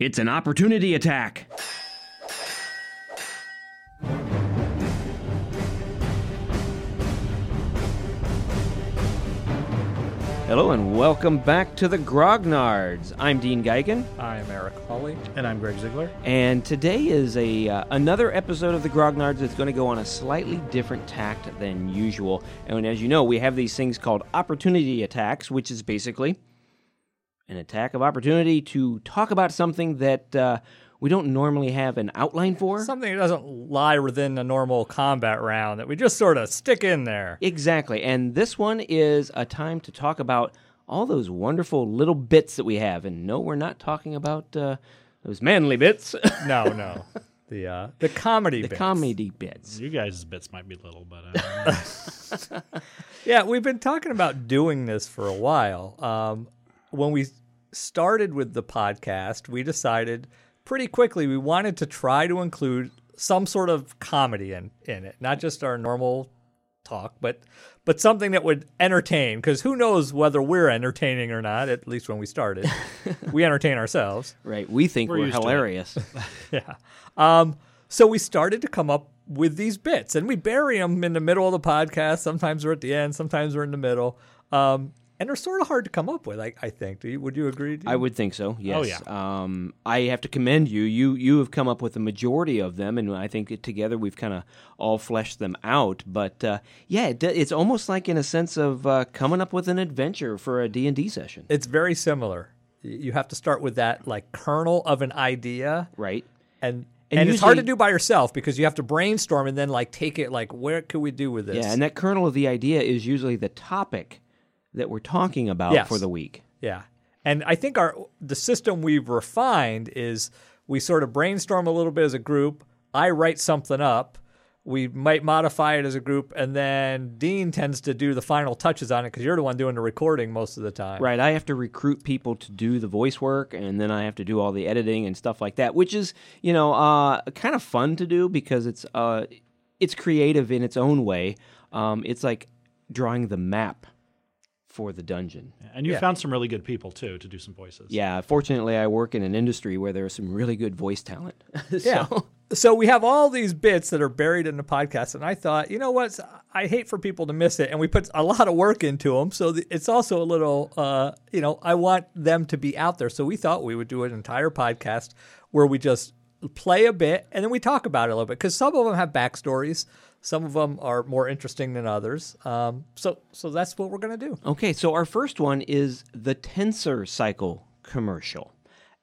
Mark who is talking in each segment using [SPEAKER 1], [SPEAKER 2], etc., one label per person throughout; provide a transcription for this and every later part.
[SPEAKER 1] It's an opportunity attack. Hello and welcome back to the Grognards. I'm Dean Geigen,
[SPEAKER 2] I'm Eric Hawley.
[SPEAKER 3] And I'm Greg Ziegler.
[SPEAKER 1] and today is a uh, another episode of the Grognards that's going to go on a slightly different tact than usual. And as you know, we have these things called opportunity attacks, which is basically an attack of opportunity to talk about something that uh, we don't normally have an outline for.
[SPEAKER 2] Something that doesn't lie within a normal combat round that we just sort of stick in there.
[SPEAKER 1] Exactly. And this one is a time to talk about all those wonderful little bits that we have. And no, we're not talking about uh, those manly bits,
[SPEAKER 2] No, no. The uh, the comedy
[SPEAKER 1] the
[SPEAKER 2] bits.
[SPEAKER 1] comedy bits.
[SPEAKER 3] You guys' bits might be little, but uh,
[SPEAKER 2] Yeah, we've been talking about doing this for a while. Um, when we started with the podcast, we decided pretty quickly we wanted to try to include some sort of comedy in, in it, not just our normal talk, but but something that would entertain. Because who knows whether we're entertaining or not? At least when we started, we entertain ourselves.
[SPEAKER 1] Right. We think
[SPEAKER 3] We're
[SPEAKER 1] we're,
[SPEAKER 3] used to it.
[SPEAKER 1] hilarious.
[SPEAKER 2] Yeah. Um, so we started to come up with these bits, and we bury them in the middle of the podcast. Sometimes we're at the end, sometimes we're in the middle, um, and they're sort of hard to come up with. I, I think. Do you, would you agree? Dean?
[SPEAKER 1] I would think so. Yes.
[SPEAKER 3] Oh, yeah.
[SPEAKER 1] Um, I have to commend you. You you have come up with the majority of them, and I think together we've kind of all fleshed them out. But uh, yeah, it, it's almost like in a sense of uh, coming up with an adventure for a D and D session,
[SPEAKER 2] It's very similar. You have to start with that like kernel of an idea,
[SPEAKER 1] right?
[SPEAKER 2] and
[SPEAKER 1] And
[SPEAKER 2] and, it's hard to do by yourself because you have to brainstorm and then like take it like where could we do with this?
[SPEAKER 1] Yeah, and that kernel of the idea is usually the topic that we're talking about
[SPEAKER 2] Yes.
[SPEAKER 1] for the week.
[SPEAKER 2] Yeah. And I think our the system we've refined is we sort of brainstorm a little bit as a group. I write something up. We might modify it as a group, and then Dean tends to do the final touches on it because you're the one doing the recording most of the time.
[SPEAKER 1] Right, I have to recruit people to do the voice work, and then I have to do all the editing and stuff like that, which is, you know, uh, kind of fun to do because it's uh, it's creative in its own way. Um, it's like drawing the map for the dungeon.
[SPEAKER 3] and you
[SPEAKER 2] Yeah.
[SPEAKER 3] found some really good people too to do some voices.
[SPEAKER 1] Yeah, fortunately, I work in an industry where there's some really good voice talent.
[SPEAKER 2] Yeah.
[SPEAKER 1] so,
[SPEAKER 2] So we have all these bits that are buried in the podcast, and I thought, you know what? I hate for people to miss it, and we put a lot of work into them. So it's also a little, uh, you know, I want them to be out there. So we thought we would do an entire podcast where we just play a bit and then we talk about it a little bit because some of them have backstories, some of them are more interesting than others. Um, so so that's what we're gonna do.
[SPEAKER 1] Okay, so our first one is the Tenser Cycle commercial.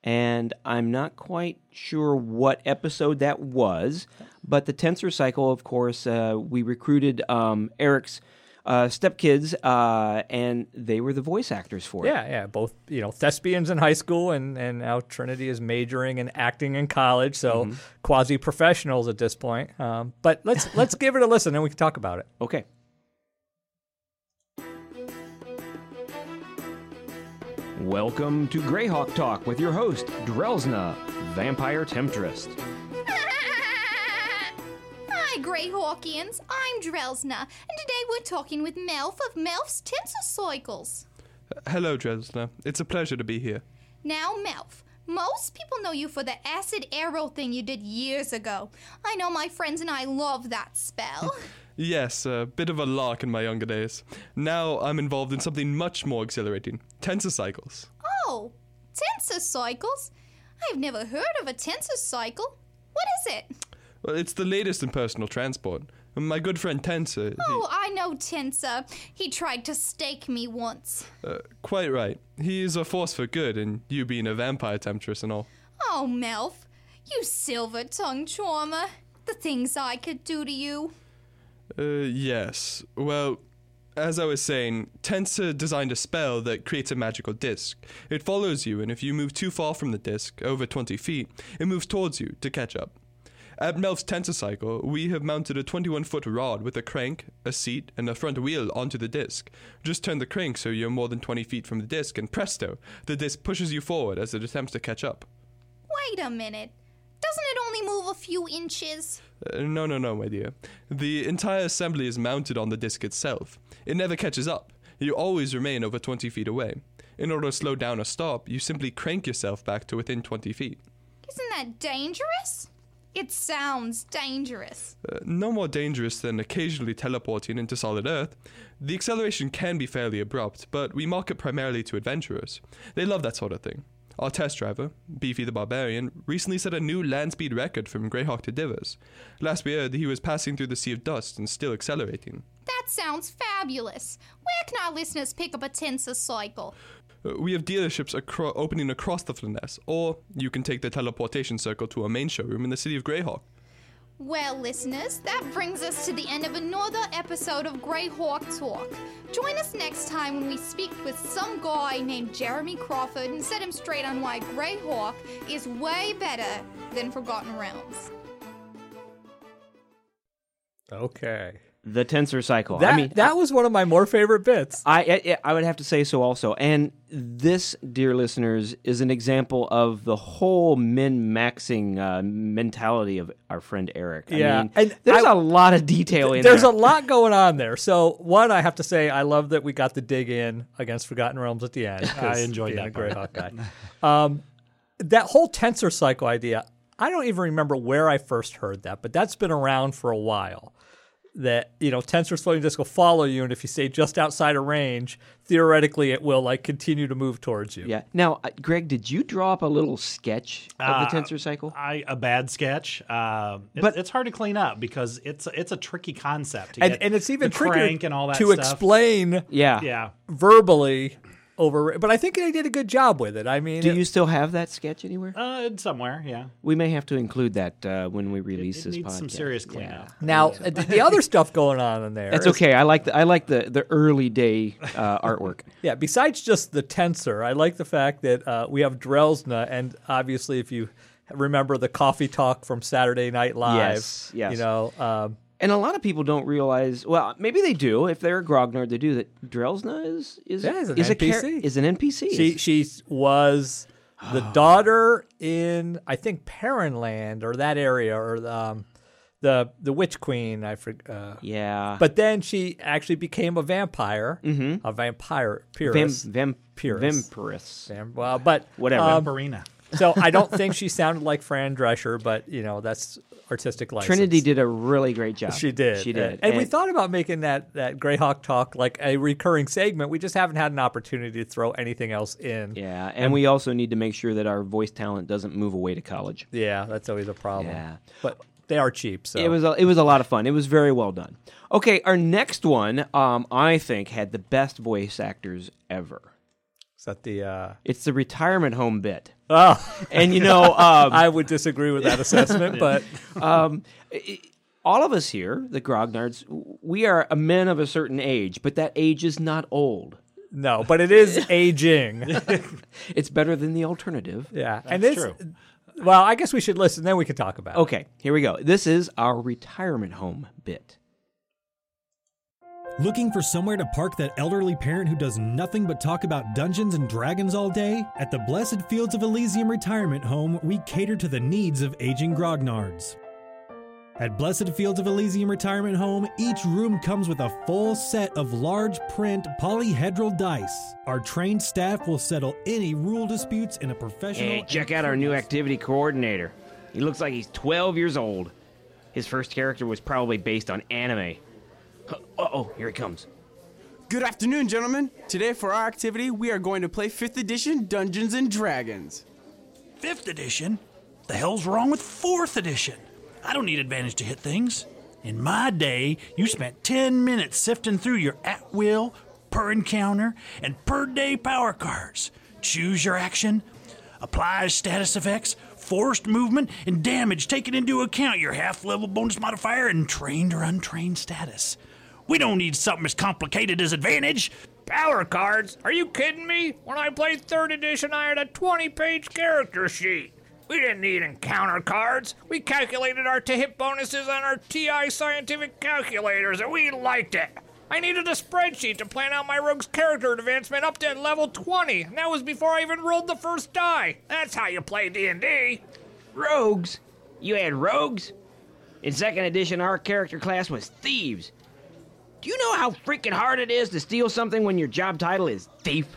[SPEAKER 1] And I'm not quite sure what episode that was, but the Tenser Cycle, of course, uh, we recruited um, Eric's uh, stepkids, uh, and they were the voice actors for it.
[SPEAKER 2] Yeah, yeah, both you know thespians in high school, and and now Trinity is majoring in acting in college, so quasi professionals at this point. Um, but let's let's give it a listen, and we can talk about it.
[SPEAKER 1] Okay. Welcome to Greyhawk Talk with your host, Drelzna, Vampire Temptress.
[SPEAKER 4] Hi, Greyhawkians. I'm Drelsna, and today we're talking with Melf of Melf's Tenser Cycles.
[SPEAKER 5] Hello, Dresner. It's a pleasure to be here.
[SPEAKER 4] Now, Melf, most people know you for the acid arrow thing you did years ago. I know my friends and I love that spell.
[SPEAKER 5] Yes, a bit of a lark in my younger days. Now I'm involved in something much more exhilarating Tenser cycles.
[SPEAKER 4] oh, Tenser Cycles? I've never heard of a Tenser Cycle. What is it?
[SPEAKER 5] Well, it's the latest in personal transport. My good friend Tenser. he-
[SPEAKER 4] Oh, I know Tenser. He tried to stake me once.
[SPEAKER 5] uh, quite right. He is a force for good, and you being a vampire temptress and all.
[SPEAKER 4] Oh, Melf, you silver tongue charmer. The things I could do to you.
[SPEAKER 5] Uh, yes. Well, as I was saying, Tenser designed a spell that creates a magical disc. It follows you, and if you move too far from the disc, over 20 feet, it moves towards you to catch up. At Melf's Tenser Cycle, we have mounted a 21 foot rod with a crank, a seat, and a front wheel onto the disc. Just turn the crank so you're more than 20 feet from the disc, and presto, the disc pushes you forward as it attempts to catch up.
[SPEAKER 4] Wait a minute. Doesn't it only move a few inches?
[SPEAKER 5] Uh, no, no, no, my dear. The entire assembly is mounted on the disc itself. It never catches up. You always remain over 20 feet away. In order to slow down or stop, you simply crank yourself back to within 20 feet.
[SPEAKER 4] Isn't that dangerous? It sounds dangerous.
[SPEAKER 5] Uh, no more dangerous than occasionally teleporting into solid Earth. The acceleration can be fairly abrupt, but we market primarily to adventurers. They love that sort of thing. Our test driver, Beefy the Barbarian, recently set a new land speed record from Greyhawk to Dyvers. Last we heard, he was passing through the Sea of Dust and still accelerating.
[SPEAKER 4] That sounds fabulous. Where can our listeners pick up a Tenser cycle?
[SPEAKER 5] Uh, We have dealerships acro- opening across the Flanness, or you can take the teleportation circle to our main showroom in the city of Greyhawk.
[SPEAKER 4] Well, listeners, that brings us to the end of another episode of Greyhawk Talk. Join us next time when we speak with some guy named Jeremy Crawford and set him straight on why Greyhawk is way better than Forgotten Realms.
[SPEAKER 2] Okay.
[SPEAKER 1] The Tenser cycle.
[SPEAKER 2] That
[SPEAKER 1] I mean,
[SPEAKER 2] that was one of my more favorite bits.
[SPEAKER 1] I, I I would have to say so also. And this, dear listeners, is an example of the whole min maxing uh, mentality of our friend Eric. I
[SPEAKER 2] Yeah,
[SPEAKER 1] mean,
[SPEAKER 2] and
[SPEAKER 1] there's
[SPEAKER 2] I-
[SPEAKER 1] a lot of detail in there.
[SPEAKER 2] There's
[SPEAKER 1] there.
[SPEAKER 2] a lot going on there. So one, I have to say, I love that we got the dig in against Forgotten Realms at the end.
[SPEAKER 3] I enjoyed
[SPEAKER 2] being
[SPEAKER 3] that
[SPEAKER 2] a Grey
[SPEAKER 3] part.
[SPEAKER 2] Hawk guy. um, that whole Tenser cycle idea. I don't even remember where I first heard that, but that's been around for a while. That you know, Tenser floating disk will follow you, and if you stay just outside of range, theoretically, it will like continue to move towards you.
[SPEAKER 1] yeah. Now, uh, Greg, did you draw up a little sketch of
[SPEAKER 3] Uh,
[SPEAKER 1] the Tenser cycle?
[SPEAKER 3] I a bad sketch. Uh, it's,
[SPEAKER 1] But-
[SPEAKER 3] it's hard to clean up because it's it's a tricky concept. To
[SPEAKER 2] and
[SPEAKER 3] get
[SPEAKER 2] and it's even trickier
[SPEAKER 3] and all that
[SPEAKER 2] to
[SPEAKER 3] stuff.
[SPEAKER 2] explain
[SPEAKER 1] yeah.
[SPEAKER 3] Yeah,
[SPEAKER 2] verbally over. But I think they did a good job with it. I mean,
[SPEAKER 1] Do
[SPEAKER 2] it-
[SPEAKER 1] you still have that sketch anywhere?
[SPEAKER 3] uh, somewhere. Yeah,
[SPEAKER 1] We may have to include that uh, when we release
[SPEAKER 3] it
[SPEAKER 1] this
[SPEAKER 3] needs some
[SPEAKER 1] podcast.
[SPEAKER 3] serious
[SPEAKER 1] Yeah.
[SPEAKER 3] cleanup.
[SPEAKER 2] now the, the other stuff going on in there.
[SPEAKER 1] That's
[SPEAKER 2] is-
[SPEAKER 1] okay. I like the I like the the early day uh, artwork.
[SPEAKER 2] Yeah, besides just the Tenser, I like the fact that uh, we have Drelsna, and obviously, if you remember the coffee talk from Saturday Night Live,
[SPEAKER 1] Yes, yes.
[SPEAKER 2] you know, um,
[SPEAKER 1] And a lot of people don't realize. Well, maybe they do. If they're a grognard, they do that. Drelsna is is
[SPEAKER 2] Yeah, is an
[SPEAKER 1] is a char-
[SPEAKER 2] NPC.
[SPEAKER 1] is an NPC.
[SPEAKER 2] she she was the daughter in I think Perrenland or that area or um, the the Witch Queen. I forget. Uh,
[SPEAKER 1] yeah,
[SPEAKER 2] But then she actually became a vampire,
[SPEAKER 1] Mm-hmm.
[SPEAKER 2] a vampire.
[SPEAKER 1] Vam,
[SPEAKER 2] Pyrrhus.
[SPEAKER 1] vampirus. Vampirus.
[SPEAKER 2] Vam- well, but
[SPEAKER 1] Whatever.
[SPEAKER 2] um,
[SPEAKER 3] Vampirina.
[SPEAKER 2] So I don't think she sounded like Fran Drescher, but you know that's artistic license.
[SPEAKER 1] Trinity did a really great job.
[SPEAKER 2] She did.
[SPEAKER 1] She did.
[SPEAKER 2] And, and we thought about making that that Greyhawk talk like a recurring segment. We just haven't had an opportunity to throw anything else in.
[SPEAKER 1] Yeah, and we also need to make sure that our voice talent doesn't move away to college.
[SPEAKER 2] Yeah, that's always a problem.
[SPEAKER 1] Yeah.
[SPEAKER 2] But they are cheap, so
[SPEAKER 1] It was a, it was a lot of fun. It was very well done. Okay, our next one, um, I think, had the best voice actors ever.
[SPEAKER 2] That the uh
[SPEAKER 1] It's the retirement home bit,
[SPEAKER 2] Oh
[SPEAKER 1] and you know, um,
[SPEAKER 2] I would disagree with that assessment, but
[SPEAKER 1] um, i- all of us here, the Grognards, we are a men of a certain age, but that age is not old.
[SPEAKER 2] no, but it is aging.
[SPEAKER 1] It's better than the alternative.
[SPEAKER 2] Yeah. and
[SPEAKER 3] That's
[SPEAKER 2] it's
[SPEAKER 3] true.
[SPEAKER 2] well, I guess we should listen, then we can talk about it.
[SPEAKER 1] Okay, here we go. This is our retirement home bit.
[SPEAKER 6] Looking for somewhere to park that elderly parent who does nothing but talk about Dungeons and Dragons all day? At the Blessed Fields of Elysium Retirement Home, we cater to the needs of aging grognards. At Blessed Fields of Elysium Retirement Home, each room comes with a full set of large print polyhedral dice. Our trained staff will settle any rule disputes in a professional.
[SPEAKER 1] Hey, check out our new activity coordinator. He looks like he's 12 years old. His first character was probably based on anime. Uh oh, here he comes.
[SPEAKER 7] Good afternoon, gentlemen. Today, for our activity, we are going to play 5th edition Dungeons and Dragons.
[SPEAKER 8] Fifth edition? The hell's wrong with fourth edition? I don't need advantage to hit things. In my day, you spent 10 minutes sifting through your at will, per encounter, and per day power cards. Choose your action, apply status effects, forced movement, and damage taking into account your half level bonus modifier and trained or untrained status. We don't need something as complicated as advantage.
[SPEAKER 9] Power cards? Are you kidding me? When I played 3rd edition, I had a 20 page character sheet. We didn't need encounter cards. We calculated our to hit bonuses on our TI scientific calculators, and we liked it. I needed a spreadsheet to plan out my rogue's character advancement up to level 20, and that was before I even rolled the first die. That's how you play D&D.
[SPEAKER 1] Rogues? You had rogues? In second edition, our character class was thieves. Do you know how freaking hard it is to steal something when your job title is thief?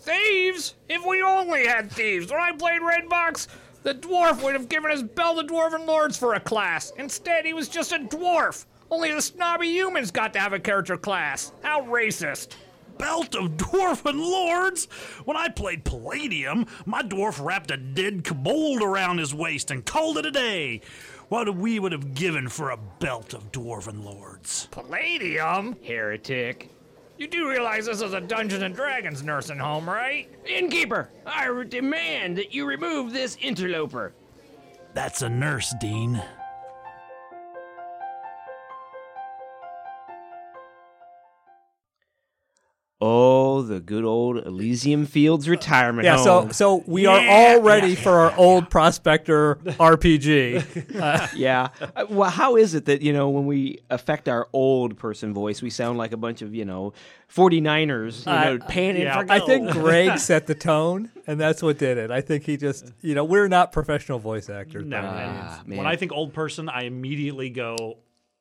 [SPEAKER 9] Thieves? If we only had thieves. When I played Red Box, the dwarf would have given us Belt of Dwarven Lords for a class. Instead, he was just a dwarf. Only the snobby humans got to have a character class. How racist.
[SPEAKER 8] Belt of Dwarven Lords? When I played Palladium, my dwarf wrapped a dead kobold around his waist and called it a day. What we would have given for a belt of Dwarven Lords.
[SPEAKER 9] Palladium?
[SPEAKER 1] Heretic.
[SPEAKER 9] You do realize this is a Dungeons and Dragons nursing home, right?
[SPEAKER 1] Innkeeper, I demand that you remove this interloper.
[SPEAKER 8] That's a nurse, Dean.
[SPEAKER 1] Oh, the good old Elysium Fields retirement
[SPEAKER 2] Yeah, so
[SPEAKER 1] home.
[SPEAKER 2] so we are all ready for our old prospector RPG.
[SPEAKER 1] yeah. Uh, Well, how is it that, you know, when we affect our old person voice, we sound like a bunch of, you know, 49ers, you know, panning
[SPEAKER 3] yeah.
[SPEAKER 1] for
[SPEAKER 2] I think Greg set the tone, and that's what did it. I think he just, you know, we're not professional voice actors.
[SPEAKER 3] No,
[SPEAKER 2] by any
[SPEAKER 3] and
[SPEAKER 2] means.
[SPEAKER 1] Ah, man.
[SPEAKER 3] when I think old person, I immediately go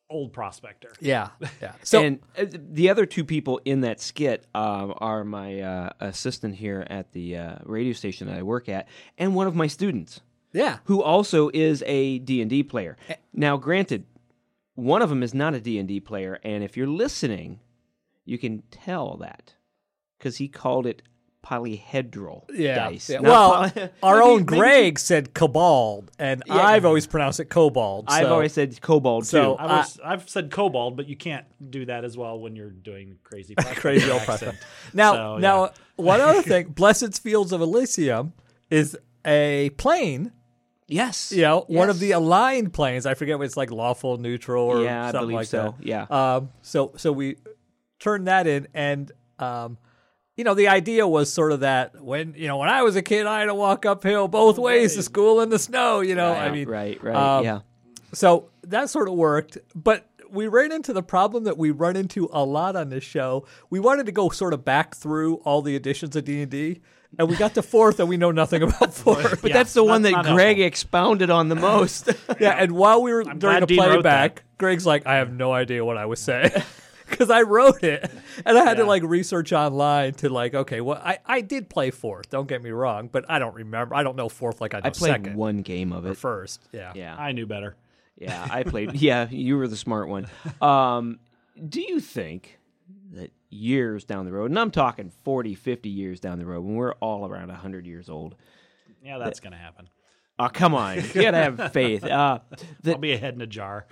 [SPEAKER 3] old prospector.
[SPEAKER 2] Yeah, yeah. So
[SPEAKER 1] and uh, the other two people in that skit um, are my uh, assistant here at the uh, radio station that I work at, and one of my students,
[SPEAKER 2] yeah,
[SPEAKER 1] who also is a D and D player. Now, granted, one of them is not a D and D player, and if you're listening, you can tell that because he called it polyhedral
[SPEAKER 2] yeah.
[SPEAKER 1] dice.
[SPEAKER 2] yeah. Well,
[SPEAKER 1] poly-
[SPEAKER 2] our
[SPEAKER 1] Maybe-
[SPEAKER 2] own
[SPEAKER 1] maybe-
[SPEAKER 2] Greg said cobalt, and
[SPEAKER 1] Yeah.
[SPEAKER 2] I've always pronounced it cobalt.
[SPEAKER 1] I've always said kobold
[SPEAKER 2] So-
[SPEAKER 1] too.
[SPEAKER 3] I was, I've said kobold, but you can't do that as well when you're doing crazy,
[SPEAKER 2] crazy old
[SPEAKER 3] accent.
[SPEAKER 2] Now,
[SPEAKER 3] So, yeah.
[SPEAKER 2] now, one other thing, Blessed Fields of Elysium is a plane.
[SPEAKER 1] yes,
[SPEAKER 2] You know, one of the aligned planes. I forget what it's like, lawful, neutral, or
[SPEAKER 1] Yeah, I
[SPEAKER 2] something
[SPEAKER 1] believe
[SPEAKER 2] like
[SPEAKER 1] so.
[SPEAKER 2] that.
[SPEAKER 1] Yeah.
[SPEAKER 2] Um, so, so we turned that in, and um, you know, the idea was sort of that when you know when I was a kid, I had to walk uphill both ways to school in the snow. You know, I
[SPEAKER 1] Right,
[SPEAKER 2] mean,
[SPEAKER 1] right, right,
[SPEAKER 2] um,
[SPEAKER 1] yeah.
[SPEAKER 2] so that sort of worked, but we ran into the problem that we run into a lot on this show. We wanted to go sort of back through all the editions of D and D, and we got to fourth, and we know nothing about fourth.
[SPEAKER 1] But
[SPEAKER 3] Yeah,
[SPEAKER 1] that's the one that Greg
[SPEAKER 3] helpful.
[SPEAKER 1] expounded on the most.
[SPEAKER 2] yeah, and while we were during
[SPEAKER 3] glad
[SPEAKER 2] the
[SPEAKER 3] Dean wrote
[SPEAKER 2] playback, Greg's like, "I have no idea what I was saying." Because I wrote it, and I had to like research online to like, okay, well, I, I did play fourth. Don't get me wrong, but I don't remember. I don't know fourth like I know
[SPEAKER 1] I played
[SPEAKER 2] second
[SPEAKER 1] one game of
[SPEAKER 2] or
[SPEAKER 1] it.
[SPEAKER 2] first. Yeah,
[SPEAKER 1] Yeah,
[SPEAKER 3] I knew better.
[SPEAKER 1] yeah, I played. Yeah, you were the smart one. Um, do you think that years down the road, and I'm talking 40, 50 years down the road, when we're all around 100 years old,
[SPEAKER 3] Yeah, that's gonna happen.
[SPEAKER 1] oh, come on, you gotta have faith. Uh,
[SPEAKER 3] I'll be a head in a jar.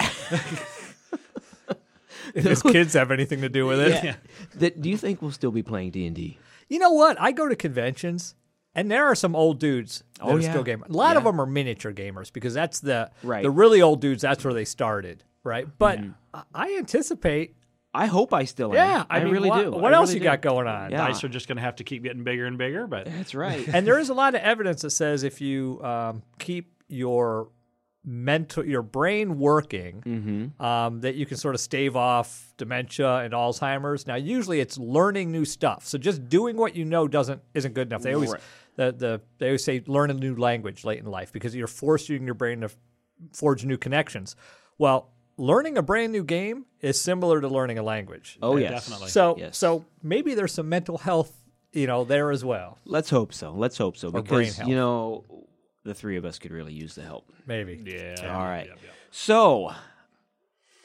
[SPEAKER 2] If his kids have anything to do with it.
[SPEAKER 1] yeah. That, do you think we'll still be playing D and D?
[SPEAKER 2] You know what? I go to conventions, and there are some old dudes that
[SPEAKER 1] Oh,
[SPEAKER 2] are
[SPEAKER 1] yeah.
[SPEAKER 2] still gamers. A lot of them are miniature gamers because that's the
[SPEAKER 1] Right.
[SPEAKER 2] the really old dudes. That's where they started, right? But
[SPEAKER 1] Mm-hmm.
[SPEAKER 2] I- I anticipate.
[SPEAKER 1] I hope I still am.
[SPEAKER 2] Yeah,
[SPEAKER 1] I,
[SPEAKER 2] I, mean,
[SPEAKER 1] really
[SPEAKER 2] what,
[SPEAKER 1] do.
[SPEAKER 2] What
[SPEAKER 1] I
[SPEAKER 2] else
[SPEAKER 1] really
[SPEAKER 2] you
[SPEAKER 1] do.
[SPEAKER 2] got going on?
[SPEAKER 1] Yeah.
[SPEAKER 3] Dice are just gonna have to keep getting bigger and bigger. But
[SPEAKER 1] That's right.
[SPEAKER 2] And there is a lot of evidence that says if you um, keep your mental, your brain working,
[SPEAKER 1] Mm-hmm.
[SPEAKER 2] um, that you can sort of stave off dementia and Alzheimer's. Now, usually it's learning new stuff. So just doing what you know doesn't isn't good enough. They always
[SPEAKER 1] Right.
[SPEAKER 2] the, the they always say learn a new language late in life because you're forcing your brain to forge new connections. Well, learning a brand new game is similar to learning a language.
[SPEAKER 1] oh yes,
[SPEAKER 3] definitely.
[SPEAKER 2] So
[SPEAKER 1] Yes.
[SPEAKER 2] so maybe there's some mental health, you know, there as well.
[SPEAKER 1] Let's hope so. Let's hope so
[SPEAKER 2] brain
[SPEAKER 1] because
[SPEAKER 2] health.
[SPEAKER 1] you know the three of us could really use the help.
[SPEAKER 2] Maybe.
[SPEAKER 3] yeah,
[SPEAKER 1] All right.
[SPEAKER 3] yep, yep.
[SPEAKER 1] So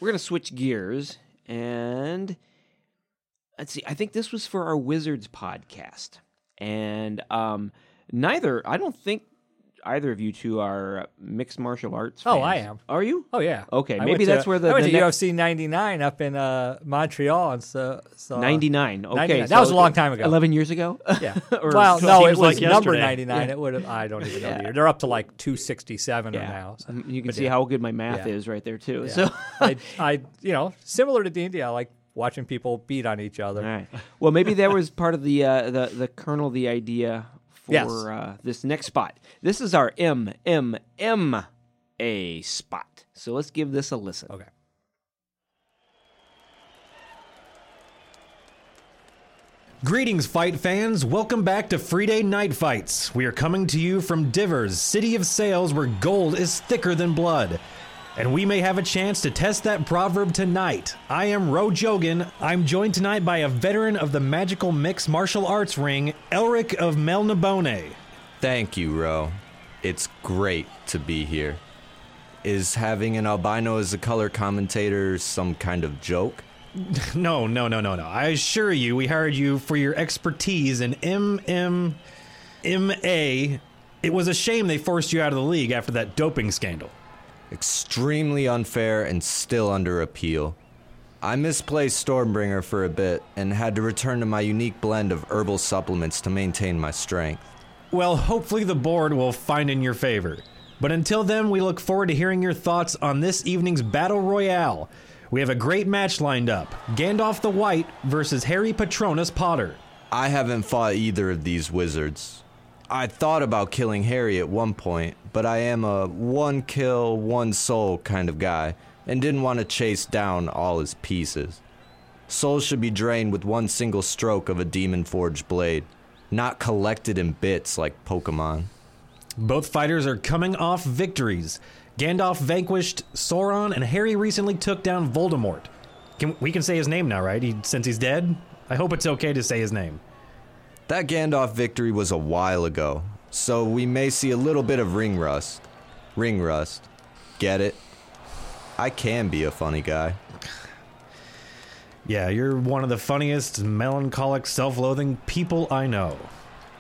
[SPEAKER 1] we're gonna switch gears and let's see. I think this was for our Wizards podcast, and um, neither. I don't think either of you two are mixed martial arts.
[SPEAKER 2] Oh. I am.
[SPEAKER 1] Are you?
[SPEAKER 2] Oh yeah.
[SPEAKER 1] Okay,
[SPEAKER 2] I
[SPEAKER 1] maybe that's
[SPEAKER 2] to,
[SPEAKER 1] where the-
[SPEAKER 2] I went
[SPEAKER 1] the
[SPEAKER 2] to
[SPEAKER 1] next-
[SPEAKER 2] UFC 99 up in uh, Montreal, and so, so
[SPEAKER 1] Ninety nine. Okay,
[SPEAKER 2] 99. That was a long time ago.
[SPEAKER 1] Eleven years ago.
[SPEAKER 2] Yeah.
[SPEAKER 1] Or-
[SPEAKER 2] well, no,
[SPEAKER 3] it
[SPEAKER 2] was
[SPEAKER 3] like
[SPEAKER 2] number
[SPEAKER 3] yesterday.
[SPEAKER 2] 99. It would have. I don't even know the year. They're up to like 267
[SPEAKER 1] Yeah.
[SPEAKER 2] now. so-
[SPEAKER 1] You can
[SPEAKER 2] but
[SPEAKER 1] see
[SPEAKER 2] yeah.
[SPEAKER 1] how good my math
[SPEAKER 2] Yeah.
[SPEAKER 1] is right there too.
[SPEAKER 2] Yeah.
[SPEAKER 1] So.
[SPEAKER 2] I, I, you know, similar to D&D, I like watching people beat on each other.
[SPEAKER 1] Right. Well, maybe that was part of the uh, the the kernel, the idea for
[SPEAKER 2] Yes.
[SPEAKER 1] uh, this next spot. This is our M M M A spot. So let's give this a listen.
[SPEAKER 2] Okay.
[SPEAKER 6] Greetings, fight fans. Welcome back to Free Day Night Fights. We are coming to you from Dyvers, city of Sales, where gold is thicker than blood. And we may have a chance to test that proverb tonight. I am Ro Jogan. I'm joined tonight by a veteran of the magical mixed martial arts ring, Elric of Melnibone.
[SPEAKER 10] Thank you, Ro. It's great to be here. Is having an albino as a color commentator some kind of joke?
[SPEAKER 6] No, no, no, no, no. I assure you, we hired you for your expertise in MMMA. It was a shame they forced you out of the league after that doping scandal.
[SPEAKER 10] Extremely unfair and still under appeal. I misplaced Stormbringer for a bit and had to return to my unique blend of herbal supplements to maintain my strength.
[SPEAKER 6] Well, hopefully the board will find in your favor. But until then, we look forward to hearing your thoughts on this evening's Battle Royale. We have a great match lined up Gandalf the White versus Harry Patronus Potter.
[SPEAKER 10] I haven't fought either of these wizards. I thought about killing Harry at one point, but I am a one kill, one soul kind of guy, and didn't want to chase down all his pieces. Souls should be drained with one single stroke of a demon forged blade, not collected in bits like Pokemon.
[SPEAKER 6] Both fighters are coming off victories. Gandalf vanquished Sauron, and Harry recently took down Voldemort. Can, we can say his name now, right? He, since he's dead? I hope it's okay to say his name.
[SPEAKER 10] That Gandalf victory was a while ago, so we may see a little bit of ring rust. Ring rust. Get it? I can be a funny guy.
[SPEAKER 6] Yeah, you're one of the funniest, melancholic, self loathing people I know.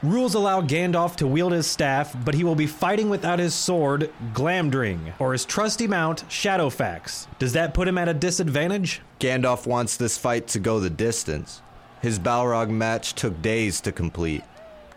[SPEAKER 6] Rules allow Gandalf to wield his staff, but he will be fighting without his sword, Glamdring, or his trusty mount, Shadowfax. Does that put him at a disadvantage?
[SPEAKER 10] Gandalf wants this fight to go the distance. His Balrog match took days to complete.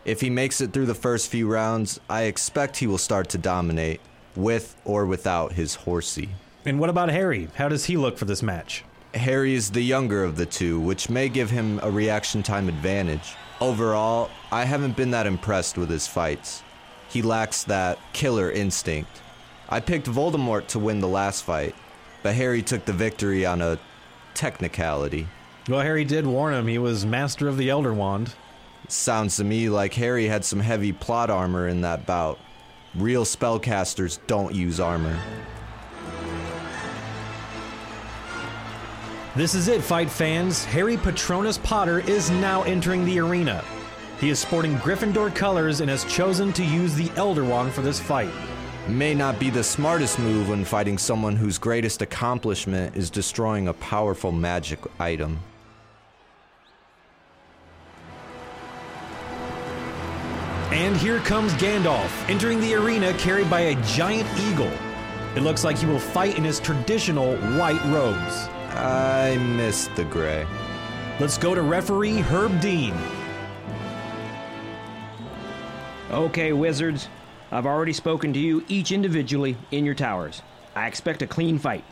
[SPEAKER 10] If he makes it through the first few rounds, I expect he will start to dominate, with or without his horsey.
[SPEAKER 6] And what about Harry? How does he look for this match?
[SPEAKER 10] Harry is the younger of the two, which may give him a reaction time advantage. Overall, I haven't been that impressed with his fights. He lacks that killer instinct. I picked Voldemort to win the last fight, but Harry took the victory on a technicality.
[SPEAKER 6] Well, Harry did warn him he was master of the Elder Wand.
[SPEAKER 10] Sounds to me like Harry had some heavy plot armor in that bout. Real spellcasters don't use armor.
[SPEAKER 6] This is it, fight fans. Harry Patronus Potter is now entering the arena. He is sporting Gryffindor colors and has chosen to use the Elder Wand for this fight.
[SPEAKER 10] May not be the smartest move when fighting someone whose greatest accomplishment is destroying a powerful magic item.
[SPEAKER 6] And here comes Gandalf, entering the arena carried by a giant eagle. It looks like he will fight in his traditional white robes.
[SPEAKER 10] I miss the gray.
[SPEAKER 6] Let's go to referee Herb Dean.
[SPEAKER 1] Okay, wizards. I've already spoken to you each individually in your towers. I expect a clean fight.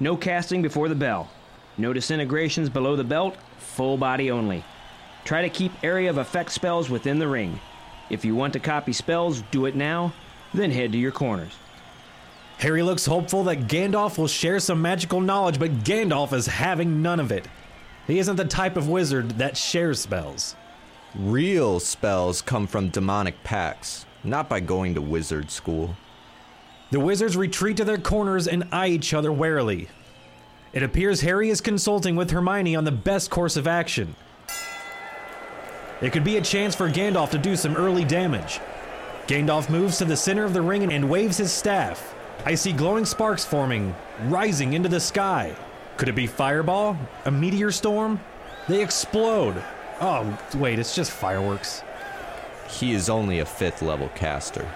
[SPEAKER 1] No casting before the bell. No disintegrations below the belt, full body only. Try to keep area of effect spells within the ring. If you want to copy spells, do it now, then head to your corners.
[SPEAKER 6] Harry looks hopeful that Gandalf will share some magical knowledge, but Gandalf is having none of it. He isn't the type of wizard that shares spells.
[SPEAKER 10] Real spells come from demonic pacts, not by going to wizard school.
[SPEAKER 6] The wizards retreat to their corners and eye each other warily. It appears Harry is consulting with Hermione on the best course of action. It could be a chance for Gandalf to do some early damage. Gandalf moves to the center of the ring and waves his staff. I see glowing sparks forming, rising into the sky. Could it be fireball? A meteor storm? They explode. Oh, wait, it's just fireworks.
[SPEAKER 10] He is only a fifth level caster.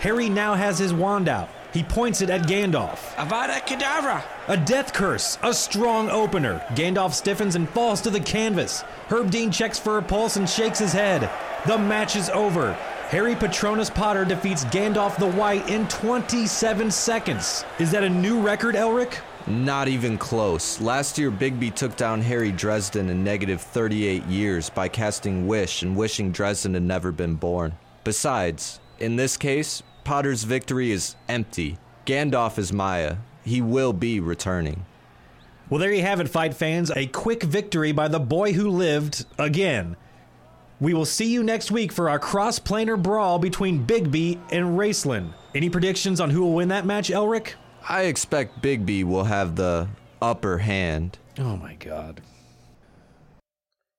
[SPEAKER 6] Harry now has his wand out. He points it at Gandalf.
[SPEAKER 7] Avada Kedavra!
[SPEAKER 6] A death curse, a strong opener. Gandalf stiffens and falls to the canvas. Herb Dean checks for a pulse and shakes his head. The match is over. Harry Patronus Potter defeats Gandalf the White in 27 seconds. Is that a new record, Elric?
[SPEAKER 10] Not even close. Last year, Bigby took down Harry Dresden in negative 38 years by casting Wish and wishing Dresden had never been born. Besides, in this case, Potter's victory is empty. Gandalf is Maia. He will be returning.
[SPEAKER 6] Well, there you have it, fight fans. A quick victory by the boy who lived again. We will see you next week for our cross planar brawl between Bigby and Raistlin. Any predictions on who will win that match, Elric?
[SPEAKER 10] I expect Bigby will have the upper hand.
[SPEAKER 2] Oh my god.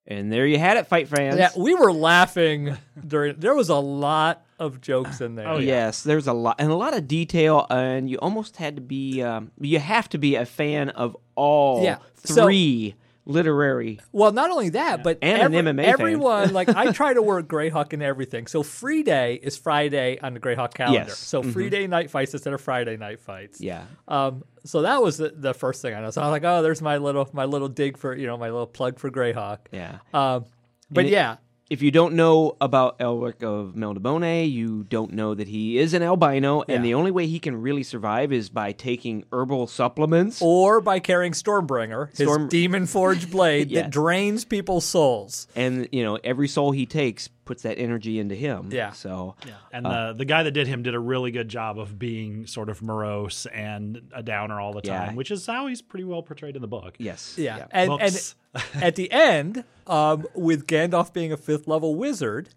[SPEAKER 1] And there you had it, fight fans.
[SPEAKER 2] Yeah, we were laughing during. There was a lot of jokes in there.
[SPEAKER 3] Oh, yeah.
[SPEAKER 1] Yes, there's a lot and a lot of detail, and you almost had to be. Um, you have to be a fan of all
[SPEAKER 2] Yeah, so-
[SPEAKER 1] three literary.
[SPEAKER 2] Well, not only that, but
[SPEAKER 1] And an MMA fan.
[SPEAKER 2] everyone like I try to work Greyhawk in everything. So free day is Friday on the Greyhawk calendar.
[SPEAKER 1] Yes.
[SPEAKER 2] So free day night fights instead of Friday night fights.
[SPEAKER 1] Yeah,
[SPEAKER 2] Um. So that was the, the first thing I noticed. I was like, oh, there's my little my little dig for you know my little plug for Greyhawk.
[SPEAKER 1] yeah.
[SPEAKER 2] Um. But
[SPEAKER 1] it-
[SPEAKER 2] yeah,
[SPEAKER 1] If you don't know about Elric of Melnibone, you don't know that he is an albino,
[SPEAKER 2] Yeah.
[SPEAKER 1] and the only way he can really survive is by taking herbal supplements.
[SPEAKER 2] or by carrying Stormbringer, his demon forged blade
[SPEAKER 1] Yeah.
[SPEAKER 2] that drains people's souls.
[SPEAKER 1] And you know, every soul he takes puts that energy into him.
[SPEAKER 2] Yeah.
[SPEAKER 1] So
[SPEAKER 3] And the the guy that did him did a really good job of being sort of morose and a downer all the
[SPEAKER 1] Yeah.
[SPEAKER 3] time, which is how he's pretty well portrayed in the book.
[SPEAKER 1] yes,
[SPEAKER 2] Yeah, and and at the end, um, with Gandalf being a fifth level wizard,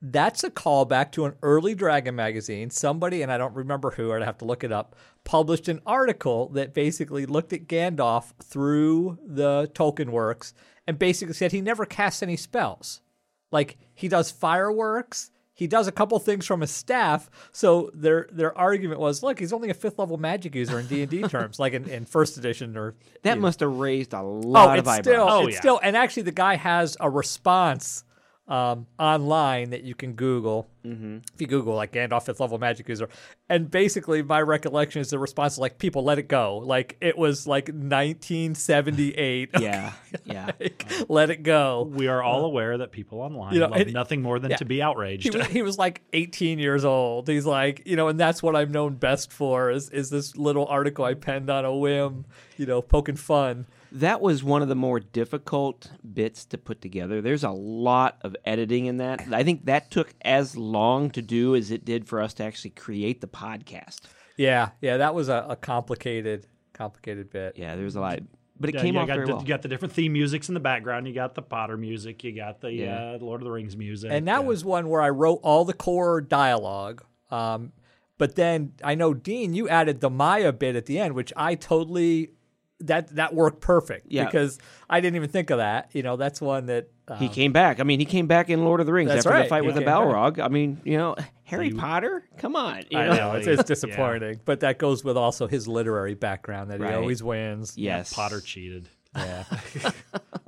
[SPEAKER 2] that's a callback to an early Dragon magazine. Somebody, and I don't remember who, I'd have to look it up, published an article that basically looked at Gandalf through the Tolkien works and basically said he never casts any spells. Like he does fireworks. He does a couple things from his staff. So their their argument was, look, he's only a fifth level magic user in D and D terms, like in, in first edition or
[SPEAKER 1] that must have raised a oh, lot
[SPEAKER 2] oh,
[SPEAKER 1] of
[SPEAKER 2] it's
[SPEAKER 1] eyebrows.
[SPEAKER 2] still,
[SPEAKER 3] Oh,
[SPEAKER 2] it's
[SPEAKER 3] yeah.
[SPEAKER 2] still, and actually, the guy has a response um, online that you can Google. Mm-hmm. If you Google like Gandalf fifth level magic user, and basically, my recollection is the response is like, "People, let it go." Like it was like 1978.
[SPEAKER 1] yeah, yeah.
[SPEAKER 2] Like, let it go.
[SPEAKER 3] We are all aware that people online
[SPEAKER 2] You know,
[SPEAKER 3] love
[SPEAKER 2] and-
[SPEAKER 3] nothing more than
[SPEAKER 2] yeah.
[SPEAKER 3] to be outraged.
[SPEAKER 2] He was, he was like 18 years old. He's like, you know, and that's what I'm known best for is is this little article I penned on a whim, you know, poking fun.
[SPEAKER 1] That was one of the more difficult bits to put together. There's a lot of editing in that. I think that took as long to do as it did for us to actually create the podcast.
[SPEAKER 2] Yeah, yeah, that was a, a complicated, complicated bit.
[SPEAKER 1] Yeah, there's a lot, but it
[SPEAKER 3] Yeah,
[SPEAKER 1] came
[SPEAKER 3] you
[SPEAKER 1] off
[SPEAKER 3] got
[SPEAKER 1] very well.
[SPEAKER 3] You got the different theme musics in the background. You got the Potter music. You got the
[SPEAKER 1] Yeah.
[SPEAKER 3] uh, Lord of the Rings music.
[SPEAKER 2] And that was one where I wrote all the core dialogue. Um, but then I know Dean, you added the Maia bit at the end, which I totally that that worked perfect.
[SPEAKER 1] Yeah.
[SPEAKER 2] because I didn't even think of that. You know, that's one that um,
[SPEAKER 1] he came back. I mean, he came back in Lord of the Rings after
[SPEAKER 2] right.
[SPEAKER 1] the fight
[SPEAKER 2] He
[SPEAKER 1] with the
[SPEAKER 2] came back.
[SPEAKER 1] Balrog. I mean, you know, Harry Potter. Come on, you
[SPEAKER 2] I
[SPEAKER 1] know?
[SPEAKER 2] know it's, it's disappointing, but that goes with also his literary background that
[SPEAKER 1] Right.
[SPEAKER 2] he always wins.
[SPEAKER 1] Yes,
[SPEAKER 3] Potter cheated.
[SPEAKER 2] Yeah,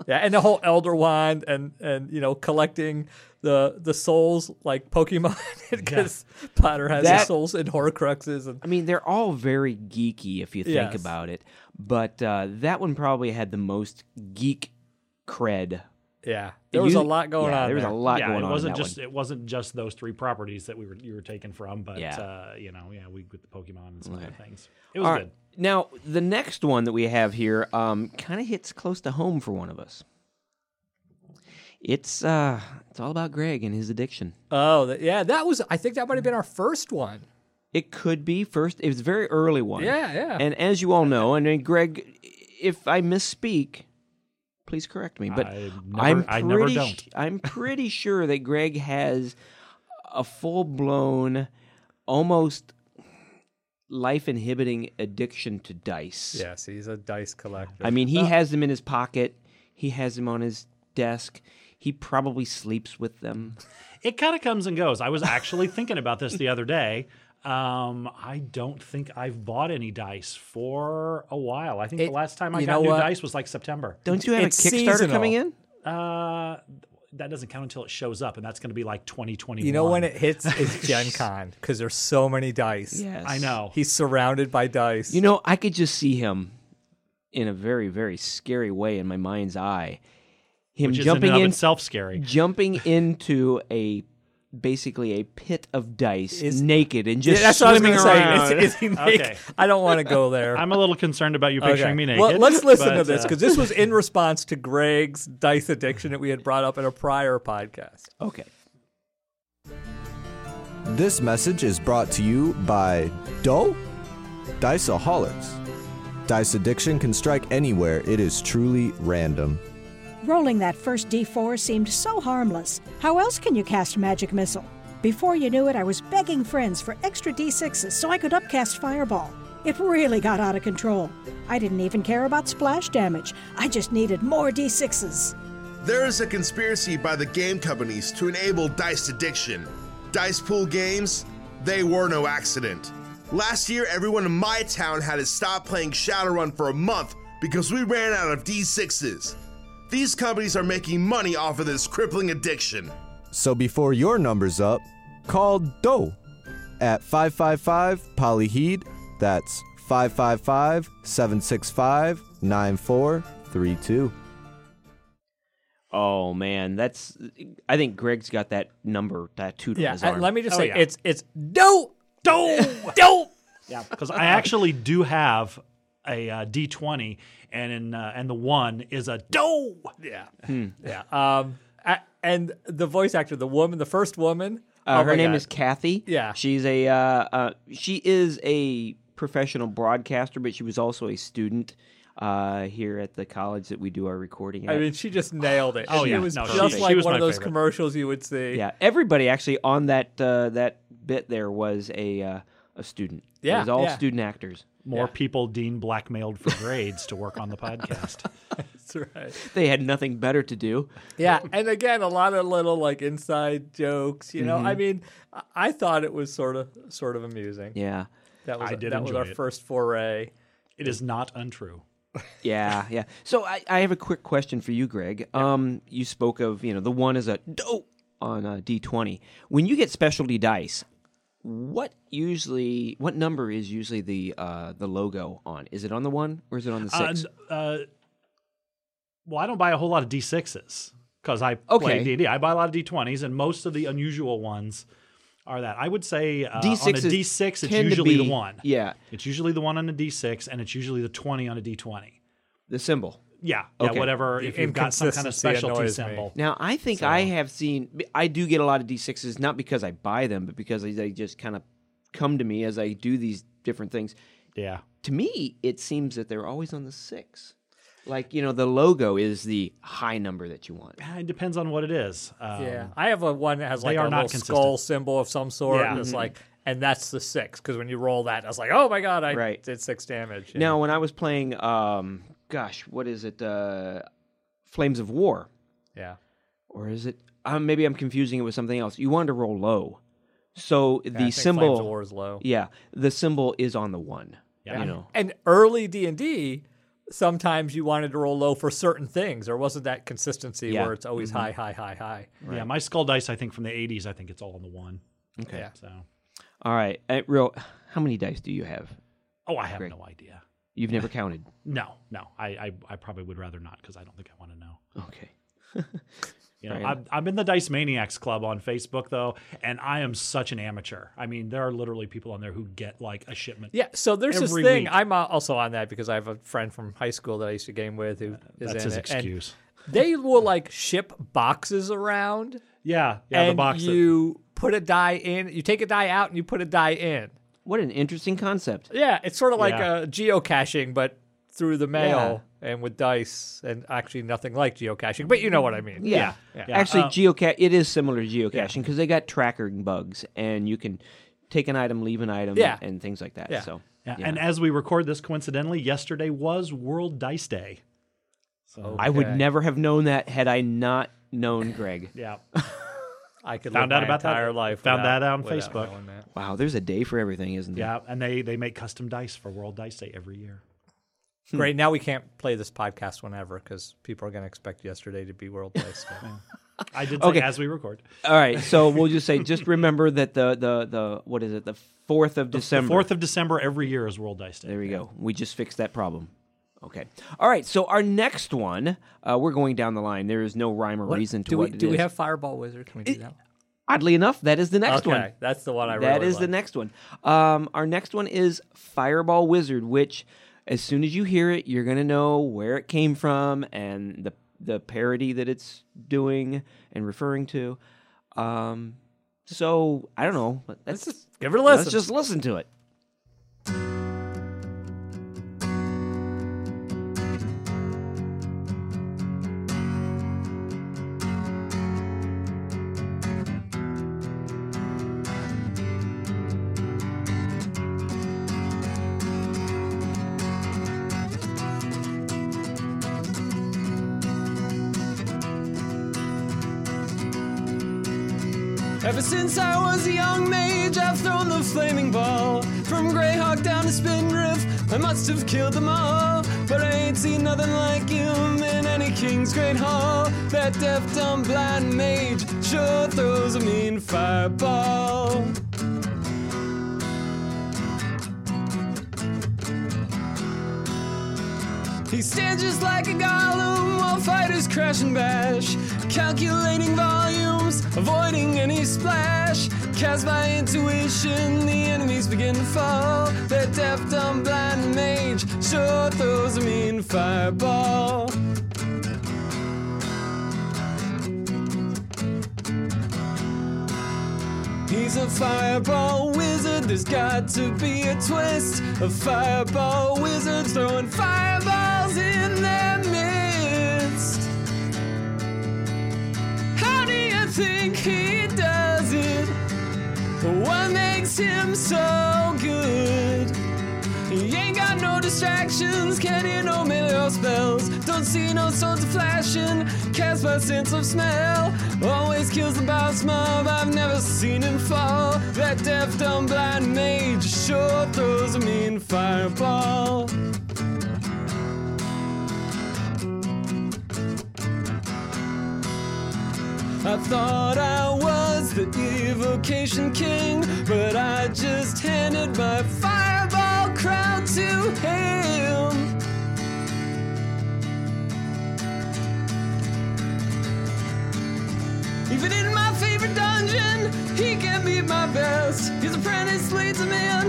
[SPEAKER 2] yeah, and the whole Elder Wand and and you know collecting the the souls like Pokemon because Potter has
[SPEAKER 1] That-
[SPEAKER 2] the souls and Horcruxes and
[SPEAKER 1] I mean, they're all very geeky if you think
[SPEAKER 2] Yes.
[SPEAKER 1] about it. But uh, that one probably had the most geek cred.
[SPEAKER 2] yeah, there was a lot going
[SPEAKER 1] yeah,
[SPEAKER 2] on.
[SPEAKER 1] There was a lot
[SPEAKER 3] yeah,
[SPEAKER 1] going
[SPEAKER 3] it
[SPEAKER 1] on.
[SPEAKER 3] wasn't
[SPEAKER 1] in that
[SPEAKER 3] just
[SPEAKER 1] one.
[SPEAKER 3] it wasn't just those three properties that we were you were taken from, but
[SPEAKER 1] Yeah.
[SPEAKER 3] uh, you know, yeah, we with the Pokemon and some other things. It was
[SPEAKER 1] All right,
[SPEAKER 3] good.
[SPEAKER 1] Now, the next one that we have here um, kind of hits close to home for one of us. It's uh, it's all about Greg and his addiction.
[SPEAKER 2] Oh, that, yeah, that was. I think that might have been our first one.
[SPEAKER 1] It could be first. It was a very early one.
[SPEAKER 2] Yeah, yeah.
[SPEAKER 1] And as you all know, and then Greg, if I misspeak, please correct me. But
[SPEAKER 3] I I never
[SPEAKER 1] pretty
[SPEAKER 3] don't.
[SPEAKER 1] sh- I'm pretty sure that Greg has a full blown, almost life inhibiting addiction to dice.
[SPEAKER 2] yes, he's a dice collector.
[SPEAKER 1] I mean, he has them in his pocket. He has them on his desk. He probably sleeps with them.
[SPEAKER 3] It kind of comes and goes. I was actually thinking about this the other day. Um, I don't think I've bought any dice for a while. I think
[SPEAKER 2] It-
[SPEAKER 3] the last time I got new
[SPEAKER 2] what?
[SPEAKER 3] dice was like September.
[SPEAKER 1] Don't you have
[SPEAKER 2] It's
[SPEAKER 1] a Kickstarter
[SPEAKER 2] seasonal.
[SPEAKER 1] coming in?
[SPEAKER 3] Uh, that doesn't count until it shows up, and that's going to be like 2021.
[SPEAKER 2] you know when it hits is Gen Con because there's so many dice.
[SPEAKER 1] Yes.
[SPEAKER 3] I know.
[SPEAKER 2] He's surrounded by dice.
[SPEAKER 1] You know, I could just see him in a very, very scary way in my mind's eye. Him
[SPEAKER 3] which is
[SPEAKER 1] jumping
[SPEAKER 3] in and of
[SPEAKER 1] in,
[SPEAKER 3] itself scary.
[SPEAKER 1] jumping into a basically a pit of dice,
[SPEAKER 2] Is-
[SPEAKER 1] naked, and
[SPEAKER 2] Yeah,
[SPEAKER 1] just
[SPEAKER 2] that's what I was
[SPEAKER 1] swimming around.
[SPEAKER 2] say. Is, is he naked?
[SPEAKER 3] Okay.
[SPEAKER 2] I don't want to go there.
[SPEAKER 3] I'm a little concerned about you picturing me naked.
[SPEAKER 2] Well, let's listen to
[SPEAKER 3] but,
[SPEAKER 2] this
[SPEAKER 3] uh,
[SPEAKER 2] because this was in response to Greg's dice addiction that we had brought up in a prior podcast.
[SPEAKER 1] okay.
[SPEAKER 10] This message is brought to you by Doe Diceaholics. Dice addiction can strike anywhere. It is truly random.
[SPEAKER 11] Rolling that first d4 seemed so harmless. How else can you cast Magic Missile? Before you knew it, I was begging friends for extra d6s so I could upcast Fireball. It really got out of control. I didn't even care about splash damage. I just needed more D6s.
[SPEAKER 12] There is a conspiracy by the game companies to enable dice addiction. Dice pool games, they were no accident. Last year, everyone in my town had to stop playing Shadowrun for a month because we ran out of D6s. These companies are making money off of this crippling addiction.
[SPEAKER 10] So before your number's up, call DOE at 555 Polyheed. That's 555 765 9432.
[SPEAKER 1] Oh man, that's. I think Greg's got that number tattooed on
[SPEAKER 2] Yeah,
[SPEAKER 1] his
[SPEAKER 2] and
[SPEAKER 1] arm.
[SPEAKER 2] let me just
[SPEAKER 3] Oh,
[SPEAKER 2] say
[SPEAKER 3] yeah.
[SPEAKER 2] it's it's dope, dope, dope.
[SPEAKER 3] Yeah, because I actually do have a uh, D20, and in uh, and the one is a doe.
[SPEAKER 2] Yeah,
[SPEAKER 1] Hmm.
[SPEAKER 2] yeah. Um, a- and the voice actor, the woman, the first woman.
[SPEAKER 1] Uh,
[SPEAKER 2] oh
[SPEAKER 1] her name
[SPEAKER 2] God.
[SPEAKER 1] is Kathy.
[SPEAKER 2] Yeah.
[SPEAKER 1] she's a. Uh, uh, she is a professional broadcaster, but she was also a student uh, here at the college that we do our recording at.
[SPEAKER 2] I mean, she just nailed it.
[SPEAKER 3] Oh,
[SPEAKER 2] it
[SPEAKER 3] yeah.
[SPEAKER 2] was
[SPEAKER 3] No,
[SPEAKER 2] just
[SPEAKER 3] she
[SPEAKER 2] like
[SPEAKER 3] was
[SPEAKER 2] one of those
[SPEAKER 3] favorite.
[SPEAKER 2] commercials you would see.
[SPEAKER 1] yeah, everybody actually on that uh, that bit there was a uh, a student.
[SPEAKER 2] Yeah.
[SPEAKER 1] It was all
[SPEAKER 2] yeah.
[SPEAKER 1] student actors.
[SPEAKER 3] More
[SPEAKER 2] Yeah.
[SPEAKER 3] people Dean blackmailed for grades to work on the podcast.
[SPEAKER 2] That's right.
[SPEAKER 1] They had nothing better to do.
[SPEAKER 2] Yeah, and again, a lot of little like inside jokes. You know,
[SPEAKER 1] Mm-hmm.
[SPEAKER 2] I mean, I- I thought it was sort of sort of amusing.
[SPEAKER 1] Yeah,
[SPEAKER 2] That was
[SPEAKER 3] I did
[SPEAKER 2] that was our
[SPEAKER 3] it.
[SPEAKER 2] first foray.
[SPEAKER 3] It is not untrue.
[SPEAKER 1] yeah, yeah. So I, I have a quick question for you, Greg. Um, you spoke of you know the one is a dope on a D twenty. When you get specialty dice, what usually what number is usually the uh, the logo on? Is it on the one or is it on the
[SPEAKER 3] Uh,
[SPEAKER 1] six?
[SPEAKER 3] n- uh, well, I don't buy a whole lot of D6s because I
[SPEAKER 1] Okay.
[SPEAKER 3] play D&D. I buy a lot of D20s, and most of the unusual ones are that. I would say uh, on a
[SPEAKER 1] D6s
[SPEAKER 3] D6, it's usually
[SPEAKER 1] be-
[SPEAKER 3] the one.
[SPEAKER 1] Yeah,
[SPEAKER 3] It's usually the one on a D6, and it's usually the 20 on a D20.
[SPEAKER 1] the symbol.
[SPEAKER 3] Yeah, yeah,
[SPEAKER 1] Okay.
[SPEAKER 3] whatever.
[SPEAKER 2] The
[SPEAKER 3] If you've got some kind of specialty
[SPEAKER 2] annoys me.
[SPEAKER 3] symbol.
[SPEAKER 1] Now I think I have seen. I do get a lot of D sixes, not because I buy them, but because they, they just kind of come to me as I do these different things.
[SPEAKER 3] Yeah.
[SPEAKER 1] To me, it seems that they're always on the six. Like you know, the logo is the high number that you want.
[SPEAKER 3] It depends on what it is. Um,
[SPEAKER 2] Yeah, I have a one that has like a little
[SPEAKER 3] not
[SPEAKER 2] skull symbol of some sort.
[SPEAKER 3] Yeah.
[SPEAKER 2] and it's like, and that's the six because when you roll that, I was like, oh my god, I
[SPEAKER 1] Right.
[SPEAKER 2] did six damage.
[SPEAKER 1] Now, when I was playing, um, gosh, what is it? Uh, Flames of War,
[SPEAKER 2] yeah,
[SPEAKER 1] or is it? Um, maybe I'm confusing it with something else. You wanted to roll low, so
[SPEAKER 2] Yeah, I
[SPEAKER 1] the
[SPEAKER 2] think
[SPEAKER 1] symbol.
[SPEAKER 2] Flames of War is low.
[SPEAKER 1] Yeah, the symbol is on the one.
[SPEAKER 3] Yeah.
[SPEAKER 1] You know.
[SPEAKER 2] And early D and D, sometimes you wanted to roll low for certain things. There wasn't that consistency
[SPEAKER 1] Yeah.
[SPEAKER 2] where it's always high, high, high, high.
[SPEAKER 3] Yeah, my skull dice, I think from the 80s, I think it's all on the one.
[SPEAKER 1] Okay.
[SPEAKER 2] Yeah.
[SPEAKER 3] So,
[SPEAKER 1] All right. Uh, real. How many dice do you have?
[SPEAKER 3] oh, I have
[SPEAKER 1] Great.
[SPEAKER 3] no idea.
[SPEAKER 1] You've never counted.
[SPEAKER 3] No, no, I, I, I probably would rather not because I don't think I want to know.
[SPEAKER 1] Okay.
[SPEAKER 3] You know, I'm, I'm in the Dice Maniacs Club on Facebook though, and I am such an amateur. I mean, there are literally people on there who get like a shipment.
[SPEAKER 2] Yeah, so there's
[SPEAKER 3] Every
[SPEAKER 2] this thing.
[SPEAKER 3] week.
[SPEAKER 2] I'm uh, also on that because I have a friend from high school that I used to game with who is
[SPEAKER 3] That's
[SPEAKER 2] in
[SPEAKER 3] his
[SPEAKER 2] it. and
[SPEAKER 3] excuse.
[SPEAKER 2] They will like ship boxes around,
[SPEAKER 3] Yeah, yeah,
[SPEAKER 2] and
[SPEAKER 3] the box. that-
[SPEAKER 2] you put a die in. You take a die out, and you put a die in.
[SPEAKER 1] What an interesting concept.
[SPEAKER 2] Yeah, it's sort of like
[SPEAKER 3] Yeah.
[SPEAKER 2] uh, geocaching, but through the mail and with dice, and actually nothing like geocaching. But you know what I mean?
[SPEAKER 1] Yeah.
[SPEAKER 3] Yeah.
[SPEAKER 1] Actually,
[SPEAKER 3] Uh,
[SPEAKER 1] geocache it is similar to geocaching because they got tracking bugs, and you can take an item, leave an item,
[SPEAKER 2] Yeah.
[SPEAKER 1] and things like that.
[SPEAKER 2] Yeah.
[SPEAKER 1] So.
[SPEAKER 3] yeah,
[SPEAKER 1] yeah.
[SPEAKER 3] And as we record this, coincidentally, yesterday was World Dice Day. So
[SPEAKER 1] I would never have known that had I not known Greg.
[SPEAKER 3] yeah,
[SPEAKER 2] I could
[SPEAKER 3] Found
[SPEAKER 2] live
[SPEAKER 3] out
[SPEAKER 2] my
[SPEAKER 3] about that-
[SPEAKER 2] entire life.
[SPEAKER 3] found
[SPEAKER 2] without-
[SPEAKER 3] that out on Facebook.
[SPEAKER 2] knowing that.
[SPEAKER 1] Wow, there's a day for everything, isn't there?
[SPEAKER 3] yeah, and they they make custom dice for World Dice Day every year.
[SPEAKER 2] Great. Now we can't play this podcast whenever because people are going to expect yesterday to be World Dice Day.
[SPEAKER 3] I did say
[SPEAKER 1] Okay.
[SPEAKER 3] as we record.
[SPEAKER 1] All right, so we'll just say, just remember that the the the what is it, the fourth of December.
[SPEAKER 3] Fourth of December every year is World Dice Day.
[SPEAKER 1] There we go. We just fixed that problem. Okay. All right. So our next one, uh, we're going down the line. There is no rhyme or
[SPEAKER 2] What-
[SPEAKER 1] reason to
[SPEAKER 2] do
[SPEAKER 1] what
[SPEAKER 2] we
[SPEAKER 1] it
[SPEAKER 2] do we
[SPEAKER 1] is.
[SPEAKER 2] have Fireball Wizard? Can we do that?
[SPEAKER 1] Oddly enough, that is the next
[SPEAKER 2] okay,
[SPEAKER 1] one.
[SPEAKER 2] that's the one I really
[SPEAKER 1] That is the next one. Um, our next one is Fireball Wizard, which as soon as you hear it, you're gonna know where it came from and the the parody that it's doing and referring to. Um, so I don't know. Let's,
[SPEAKER 2] Let's just give it a listen.
[SPEAKER 1] Let's just listen to it.
[SPEAKER 13] I must have killed them all. But I ain't seen nothing like him in any king's great hall. That deaf, dumb, blind mage sure throws a mean fireball. He stands just like a golem while fighters crash and bash, calculating volumes, avoiding any splash. Cast by intuition, the enemies begin to fall. That deaf, dumb, blind mage sure throws a mean fireball. He's a fireball wizard, there's got to be a twist. A fireball wizard's throwing fireballs in their midst. Him so good? He ain't got no distractions, can't hear no melee spells. Don't see no swords flashing, cast by sense of smell. Always kills the boss mob, I've never seen him fall. That deaf, dumb, blind mage sure throws a mean fireball. I thought I the evocation king, but I just handed my fireball crown to him. Even in my favorite dungeon, he can be my best. His apprentice leads him in,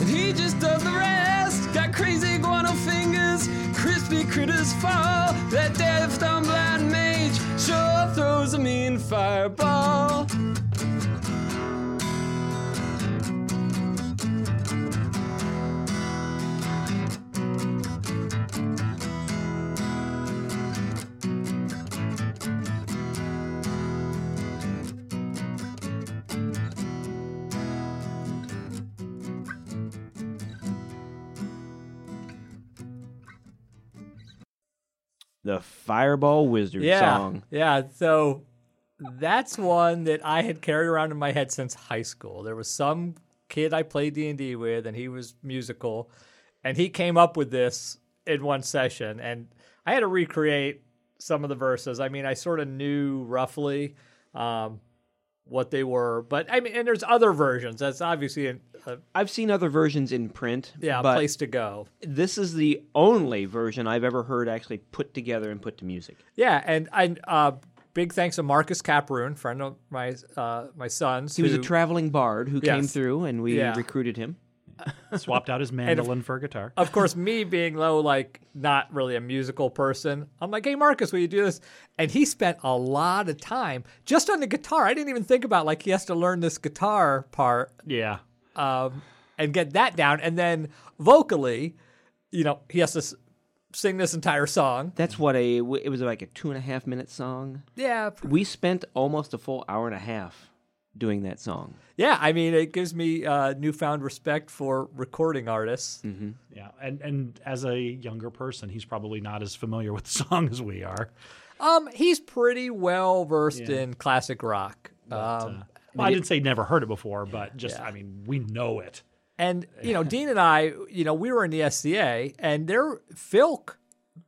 [SPEAKER 13] and he just does the rest. Got crazy guano fingers, crispy critters fall. That deaf, dumb, blind mage throws a mean fireball.
[SPEAKER 1] The Fireball Wizard
[SPEAKER 2] yeah,
[SPEAKER 1] song.
[SPEAKER 2] Yeah, so that's one that I had carried around in my head since high school. There was some kid I played D&D with and he was musical and he came up with this in one session and I had to recreate some of the verses. I mean, I sort of knew roughly um, what they were, but I mean, and there's other versions. That's obviously a
[SPEAKER 1] I've seen other versions in print.
[SPEAKER 2] yeah, place to go.
[SPEAKER 1] This is the only version I've ever heard actually put together and put to music.
[SPEAKER 2] Yeah, and I uh, big thanks to Marcus Caproon, friend of my uh, my son's.
[SPEAKER 1] He was a traveling bard who came through, and we
[SPEAKER 2] Yeah.
[SPEAKER 1] recruited him.
[SPEAKER 3] Swapped out his mandolin for a guitar.
[SPEAKER 2] Of course, me being low, like not really a musical person, I'm like, "Hey, Marcus, will you do this?" And he spent a lot of time just on the guitar. I didn't even think about like he has to learn this guitar part
[SPEAKER 3] Yeah.
[SPEAKER 2] um, and get that down, and then vocally, you know, he has to s- sing this entire song.
[SPEAKER 1] That's what a it was like a two and a half minute song.
[SPEAKER 2] Yeah,
[SPEAKER 1] We spent almost a full hour and a half doing that song.
[SPEAKER 2] yeah. I mean, it gives me uh, newfound respect for recording artists.
[SPEAKER 3] Yeah. And and as a younger person, he's probably not as familiar with the song as we are.
[SPEAKER 2] Um, he's pretty well versed
[SPEAKER 3] Yeah.
[SPEAKER 2] in classic rock.
[SPEAKER 3] But,
[SPEAKER 2] um,
[SPEAKER 3] uh, well, I didn't say never heard it before, but just I mean, we know it.
[SPEAKER 2] and you know, Dean and I, you know, we were in the SCA, and their Filk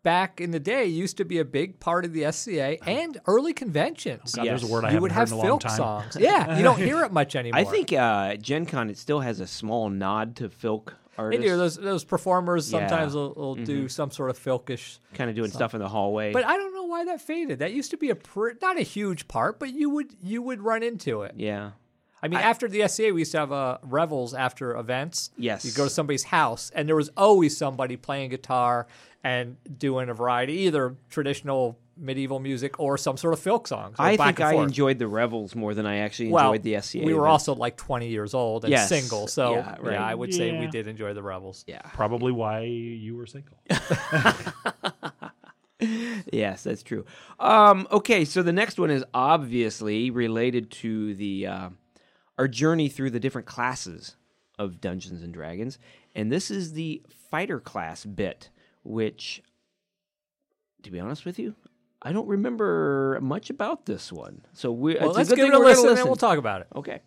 [SPEAKER 2] back in the day used to be a big part of the SCA and early conventions.
[SPEAKER 3] God, there's a word I
[SPEAKER 2] you
[SPEAKER 3] haven't
[SPEAKER 2] would have
[SPEAKER 3] in a long
[SPEAKER 2] Filk
[SPEAKER 3] time.
[SPEAKER 2] songs. Yeah, you don't hear it much anymore.
[SPEAKER 1] I think uh, Gen Con it still has a small nod to Filk
[SPEAKER 2] they
[SPEAKER 1] artists.
[SPEAKER 2] do. Those those performers
[SPEAKER 1] Yeah. Mm-hmm.
[SPEAKER 2] sometimes will, will do some sort of Filkish.
[SPEAKER 1] kind of doing stuff in the hallway.
[SPEAKER 2] But I don't know why that faded. That used to be a pr- not a huge part, but you would you would run into it.
[SPEAKER 1] yeah.
[SPEAKER 2] I mean, after the SCA, we used to have uh, revels after events.
[SPEAKER 1] Yes.
[SPEAKER 2] You go to somebody's house, and there was always somebody playing guitar and doing a variety, either traditional medieval music or some sort of folk songs.
[SPEAKER 1] I think I
[SPEAKER 2] forth.
[SPEAKER 1] enjoyed the revels more than I actually
[SPEAKER 2] well,
[SPEAKER 1] enjoyed the SCA.
[SPEAKER 2] We were
[SPEAKER 1] events.
[SPEAKER 2] also like 20 years old and
[SPEAKER 1] Yes.
[SPEAKER 2] single, so
[SPEAKER 1] Yeah, right.
[SPEAKER 2] yeah, I would say we did enjoy the revels.
[SPEAKER 1] yeah.
[SPEAKER 3] Probably why you were single.
[SPEAKER 1] Yes, that's true. Um, okay, so the next one is obviously related to the uh, our journey through the different classes of Dungeons and Dragons, and this is the fighter class bit, which, to be honest with you, I don't remember much about this one. So we
[SPEAKER 2] Well,
[SPEAKER 1] it's
[SPEAKER 2] let's
[SPEAKER 1] a good
[SPEAKER 2] give
[SPEAKER 1] thing
[SPEAKER 2] it a
[SPEAKER 1] we're gonna
[SPEAKER 2] listen, and we'll talk about it.
[SPEAKER 1] Okay.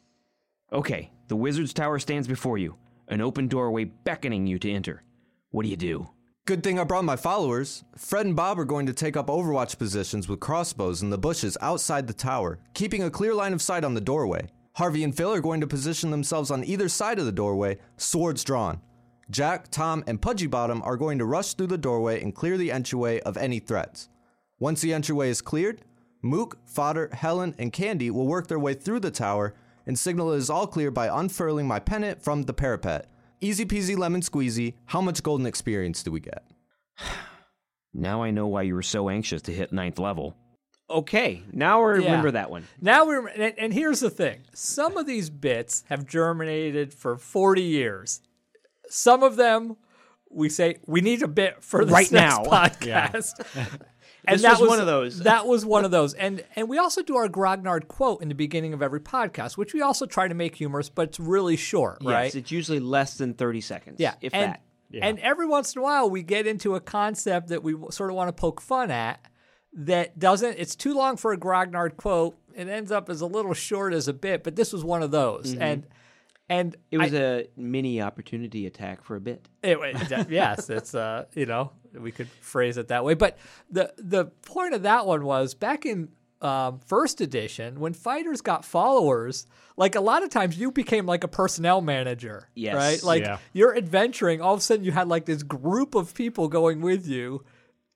[SPEAKER 1] Okay. The wizard's tower stands before you, an open doorway beckoning you to enter. What do you do?
[SPEAKER 10] Good thing I brought my followers. Fred and Bob are going to take up overwatch positions with crossbows in the bushes outside the tower, keeping a clear line of sight on the doorway. Harvey and Phil are going to position themselves on either side of the doorway, swords drawn. Jack, Tom, and Pudgy Bottom are going to rush through the doorway and clear the entryway of any threats. Once the entryway is cleared, Mook, Fodder, Helen, and Candy will work their way through the tower and signal it is all clear by unfurling my pennant from the parapet. Easy peasy lemon squeezy. How much golden experience do we get?
[SPEAKER 1] Now I know why you were so anxious to hit ninth level. Okay, now I
[SPEAKER 2] Yeah.
[SPEAKER 1] remember that one.
[SPEAKER 2] Now we're and, and here's the thing: some of these bits have germinated for 40 years. Some of them, we say we need a bit for this
[SPEAKER 1] Right
[SPEAKER 2] next
[SPEAKER 1] now.
[SPEAKER 2] podcast.
[SPEAKER 1] This was one of those.
[SPEAKER 2] That was one of those. And and we also do our Grognard quote in the beginning of every podcast, which we also try to make humorous, but it's really short,
[SPEAKER 1] Yes,
[SPEAKER 2] right?
[SPEAKER 1] it's usually less than 30 seconds.
[SPEAKER 2] Yeah,
[SPEAKER 1] if
[SPEAKER 2] and,
[SPEAKER 1] that.
[SPEAKER 2] And every once in a while, we get into a concept that we sort of want to poke fun at that doesn't. It's too long for a Grognard quote. It ends up as a little short as a bit, but this was one of those.
[SPEAKER 1] Mhm.
[SPEAKER 2] And and
[SPEAKER 1] It was
[SPEAKER 2] I-
[SPEAKER 1] a mini opportunity attack for a bit.
[SPEAKER 2] it, it- yes, it's uh, you know, we could phrase it that way. But the the point of that one was back in um, first edition when fighters got followers. Like a lot of times, you became like a personnel manager,
[SPEAKER 1] Yes.
[SPEAKER 2] right? Like
[SPEAKER 1] Yeah.
[SPEAKER 2] you're adventuring. All of a sudden, you had like this group of people going with you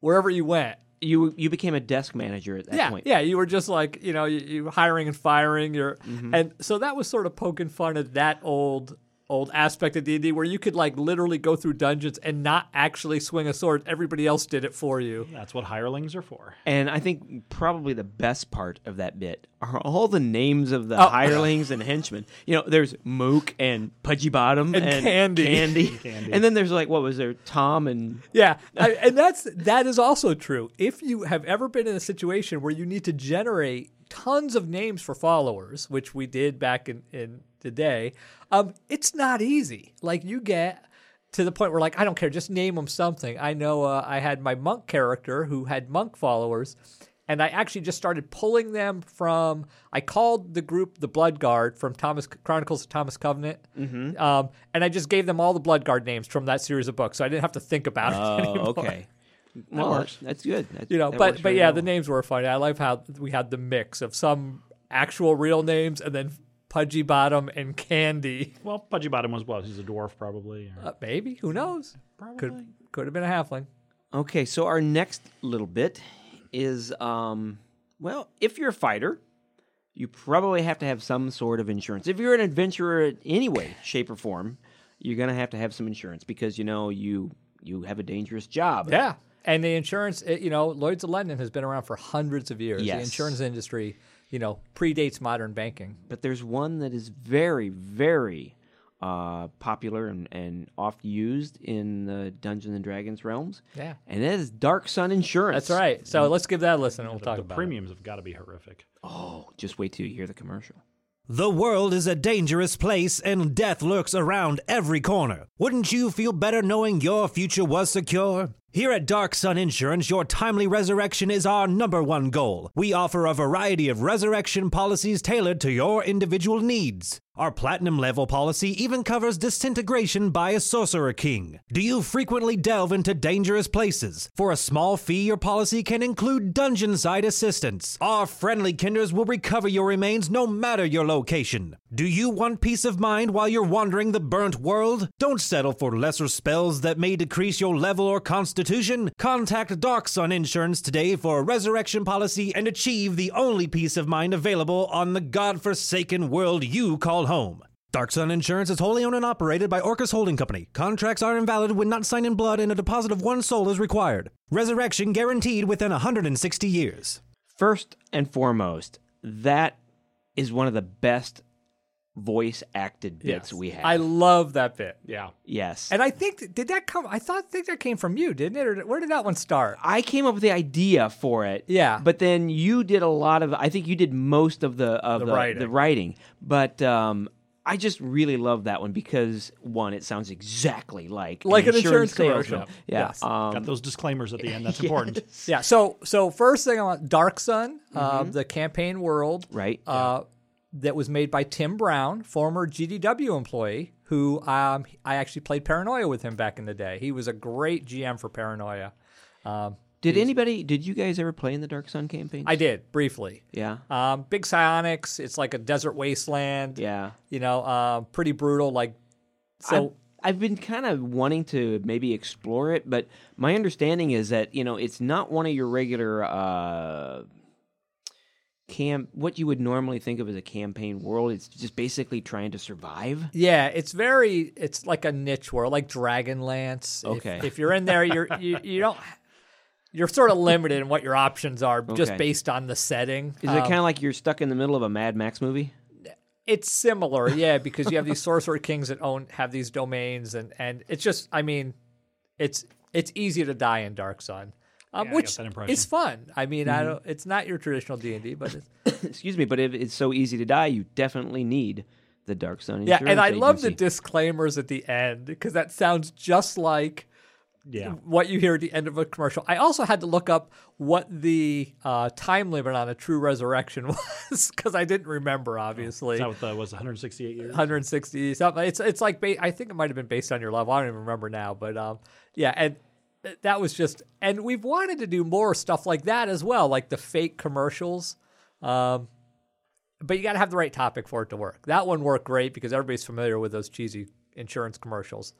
[SPEAKER 2] wherever you went.
[SPEAKER 1] You you became a desk manager at that
[SPEAKER 2] yeah,
[SPEAKER 1] point.
[SPEAKER 2] yeah, you were just like you know you, you hiring and firing. You're
[SPEAKER 1] Mhm.
[SPEAKER 2] and so that was sort of poking fun at that old old aspect of D and D where you could like literally go through dungeons and not actually swing a sword. Everybody else did it for you.
[SPEAKER 3] That's what hirelings are for.
[SPEAKER 1] And I think probably the best part of that bit are all the names of the
[SPEAKER 2] Oh.
[SPEAKER 1] hirelings and henchmen. You know, there's Mook and Pudgy Bottom
[SPEAKER 2] And Candy.
[SPEAKER 1] Candy.
[SPEAKER 2] Candy.
[SPEAKER 1] And then there's like what was there? Tom and
[SPEAKER 2] Yeah, I, and that's that is also true. If you have ever been in a situation where you need to generate tons of names for followers, which we did back in in the day, um, it's not easy. Like you get to the point where like I don't care, just name them something. I know uh, I had my monk character who had monk followers. And I actually just started pulling them from. I called the group the Blood Guard from Thomas Chronicles of Thomas Covenant,
[SPEAKER 1] Mhm.
[SPEAKER 2] um, and I just gave them all the Blood Guard names from that series of books, so I didn't have to think about it
[SPEAKER 1] Oh,
[SPEAKER 2] anymore.
[SPEAKER 1] okay.
[SPEAKER 2] That
[SPEAKER 1] Well,
[SPEAKER 2] works.
[SPEAKER 1] that's good. That-
[SPEAKER 2] you know, but but
[SPEAKER 1] very
[SPEAKER 2] yeah,
[SPEAKER 1] well.
[SPEAKER 2] the names were funny. I love how we had the mix of some actual real names and then Pudgy Bottom and Candy.
[SPEAKER 3] Well, Pudgy Bottom was what? He's a dwarf, probably. or-
[SPEAKER 2] Uh, maybe who knows? Could could have been a halfling.
[SPEAKER 1] Okay, so our next little bit is um well, if you're a fighter, you probably have to have some sort of insurance. If you're an adventurer in any way, shape or form, you're going to have to have some insurance because you know you you have a dangerous job.
[SPEAKER 2] Yeah. And the insurance, you know, Lloyd's of London has been around for hundreds of years. The insurance industry, you know, predates modern banking.
[SPEAKER 1] But there's one that is very very uh, popular and, and oft used in the Dungeons and Dragons realms.
[SPEAKER 2] Yeah.
[SPEAKER 1] And that is Dark Sun Insurance.
[SPEAKER 2] That's right. So let's give that a listen and we'll
[SPEAKER 3] the,
[SPEAKER 2] talk
[SPEAKER 3] the
[SPEAKER 2] about
[SPEAKER 3] premiums have got to be horrific.
[SPEAKER 1] Oh, just wait till you hear the commercial.
[SPEAKER 6] The world is a dangerous place and death lurks around every corner. Wouldn't you feel better knowing your future was secure? Here at Dark Sun Insurance, your timely resurrection is our number one goal. We offer a variety of resurrection policies tailored to your individual needs. Our platinum level policy even covers disintegration by a sorcerer king. Do you frequently delve into dangerous places? For a small fee, your policy can include dungeon side assistance. Our friendly kinders will recover your remains no matter your location. Do you want peace of mind while you're wandering the burnt world? Don't settle for lesser spells that may decrease your level or constitution. Contact Dark Sun Insurance today for a resurrection policy and achieve the only peace of mind available on the godforsaken world you call home. Dark Sun Insurance is wholly owned and operated by Orcus Holding Company. Contracts are invalid when not signed in blood and a deposit of one soul is required. Resurrection guaranteed within 160 years.
[SPEAKER 1] First and foremost, that is one of the best voice acted bits
[SPEAKER 2] Yes.
[SPEAKER 1] we have.
[SPEAKER 2] I love that bit.
[SPEAKER 3] Yeah.
[SPEAKER 1] yes.
[SPEAKER 2] And I think did that come? I thought think that came from you, didn't it? Or where did that one start?
[SPEAKER 1] I came up with the idea for it.
[SPEAKER 2] Yeah.
[SPEAKER 1] But then you did a lot of I think you did most of the of
[SPEAKER 2] The
[SPEAKER 1] the,
[SPEAKER 2] writing.
[SPEAKER 1] the writing. But um I just really love that one because one, it sounds exactly like
[SPEAKER 2] Like an insurance
[SPEAKER 1] salesman.
[SPEAKER 2] commercial.
[SPEAKER 1] Yeah,
[SPEAKER 2] Yes.
[SPEAKER 1] um,
[SPEAKER 3] Got those disclaimers at the end. That's important.
[SPEAKER 2] Yeah. So so first thing I want Dark Sun, uh,
[SPEAKER 1] Mhm.
[SPEAKER 2] the campaign world,
[SPEAKER 1] right?
[SPEAKER 2] Uh, that was made by Tim Brown, former GDW employee, who um, I actually played Paranoia with him back in the day. He was a great GM for Paranoia. Um,
[SPEAKER 1] Did anybody? Did you guys ever play in the Dark Sun campaign?
[SPEAKER 2] I did briefly.
[SPEAKER 1] Yeah.
[SPEAKER 2] Um, big psionics. It's like a desert wasteland.
[SPEAKER 1] Yeah.
[SPEAKER 2] You know, uh, pretty brutal. Like so.
[SPEAKER 1] I've, I've been kind of wanting to maybe explore it, but my understanding is that you know it's not one of your regular uh, camp. What you would normally think of as a campaign world. It's just basically trying to survive.
[SPEAKER 2] Yeah, it's very it's like a niche world, like Dragonlance. If-
[SPEAKER 1] Okay.
[SPEAKER 2] If, you're in there, you're you, you don't you're sort of limited in what your options are just based on the setting.
[SPEAKER 1] Is it
[SPEAKER 2] Um,
[SPEAKER 1] kind of like you're stuck in the middle of a Mad Max movie?
[SPEAKER 2] It's similar, yeah, because you have these sorcerer kings that own have these domains, and and it's just, I mean, it's it's easy to die in Dark Sun, um,
[SPEAKER 3] Yeah,
[SPEAKER 2] which is fun. I mean, I
[SPEAKER 1] Mhm.
[SPEAKER 2] don't. It's not your traditional D and D, but it's,
[SPEAKER 1] Excuse me, but if it's so easy to die, you definitely need the Dark Sun.
[SPEAKER 2] yeah. And I love the disclaimers at the end because that sounds just like
[SPEAKER 3] Yeah.
[SPEAKER 2] what you hear at the end of a commercial. I also had to look up what the uh, time limit on a true resurrection was because I didn't remember. Obviously,
[SPEAKER 3] Is that what the, was 168 years?
[SPEAKER 2] 160 something. It's it's like ba- I think it might have been based on your level. I don't even remember now, but um, yeah, and that was just. And we've wanted to do more stuff like that as well, like the fake commercials. Um, but you got to have the right topic for it to work. That one worked great because everybody's familiar with those cheesy insurance commercials.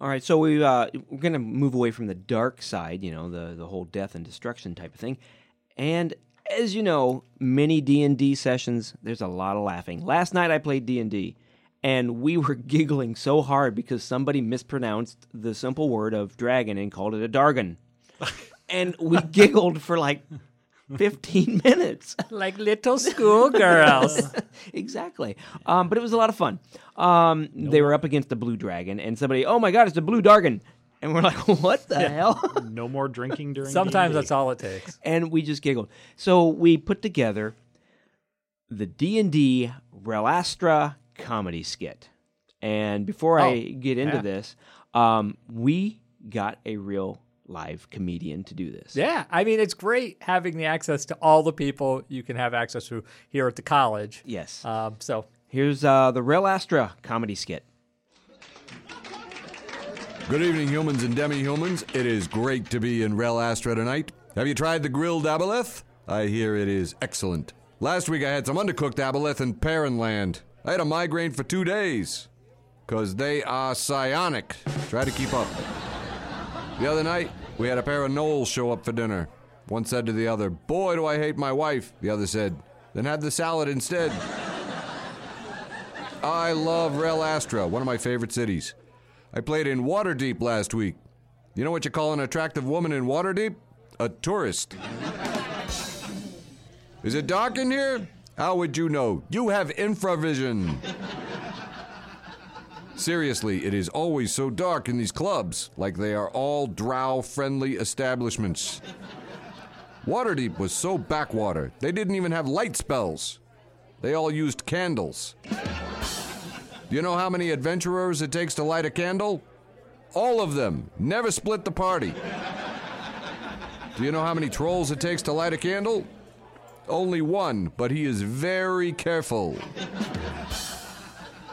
[SPEAKER 1] All right, so we uh, we're gonna move away from the dark side, you know, the the whole death and destruction type of thing, and as you know, many D and D sessions, there's a lot of laughing. Last night I played D and D, and we were giggling so hard because somebody mispronounced the simple word of dragon and called it a dargon, and we giggled for like. 15 minutes.
[SPEAKER 2] Like little schoolgirls.
[SPEAKER 1] exactly. Um, but it was a lot of fun. Um, they were up against the blue dragon, and somebody, oh my god, it's the blue dargon. And we're like, what the hell?
[SPEAKER 3] no more drinking during.
[SPEAKER 2] Sometimes
[SPEAKER 3] D&D.
[SPEAKER 2] that's all it takes.
[SPEAKER 1] and we just giggled. So we put together the D and D Rel Astra comedy skit. And before I
[SPEAKER 2] Oh,
[SPEAKER 1] get into
[SPEAKER 2] yeah.
[SPEAKER 1] this, um, we got a real live comedian to do this.
[SPEAKER 2] Yeah, I mean it's great having the access to all the people you can have access to here at the college.
[SPEAKER 1] Yes.
[SPEAKER 2] Um, so
[SPEAKER 1] Here's uh, the Rel Astra comedy skit.
[SPEAKER 14] Good evening, humans and demi-humans. It is great to be in Rel Astra tonight. Have you tried the grilled aboleth? I hear it is excellent. Last week I had some undercooked aboleth in Perrenland. I had a migraine for two days. Cause they are psionic. Try to keep up. The other night, we had a pair of gnolls show up for dinner. One said to the other, Boy, do I hate my wife. The other said, Then have the salad instead. I love Rel Astra, one of my favorite cities. I played in Waterdeep last week. You know what you call an attractive woman in Waterdeep? A tourist. Is it dark in here? How would you know? You have infravision. Seriously, it is always so dark in these clubs, like they are all drow friendly establishments. Waterdeep was so backwater, they didn't even have light spells. They all used candles. Do you know how many adventurers it takes to light a candle? All of them. Never split the party. Do you know how many trolls it takes to light a candle? Only one, but he is very careful.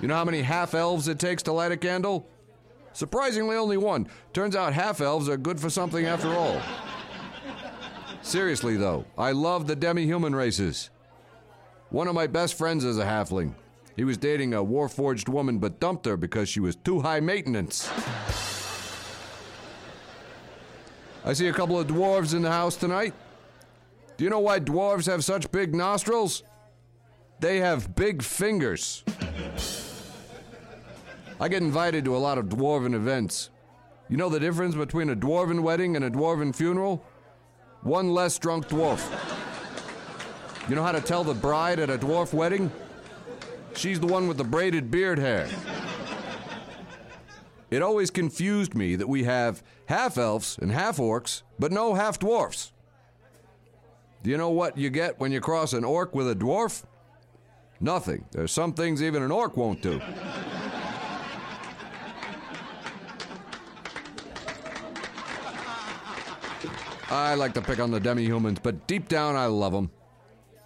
[SPEAKER 14] You know how many half elves it takes to light a candle? Surprisingly, only one. Turns out half elves are good for something after all. Seriously, though, I love the demi human races. One of my best friends is a halfling. He was dating a warforged woman but dumped her because she was too high maintenance. I see a couple of dwarves in the house tonight. Do you know why dwarves have such big nostrils? They have big fingers. I get invited to a lot of dwarven events. You know the difference between a dwarven wedding and a dwarven funeral? One less drunk dwarf. You know how to tell the bride at a dwarf wedding? She's the one with the braided beard hair. It always confused me that we have half elves and half orcs, but no half dwarfs. Do you know what you get when you cross an orc with a dwarf? Nothing. There's some things even an orc won't do. I like to pick on the demi humans, but deep down I love them.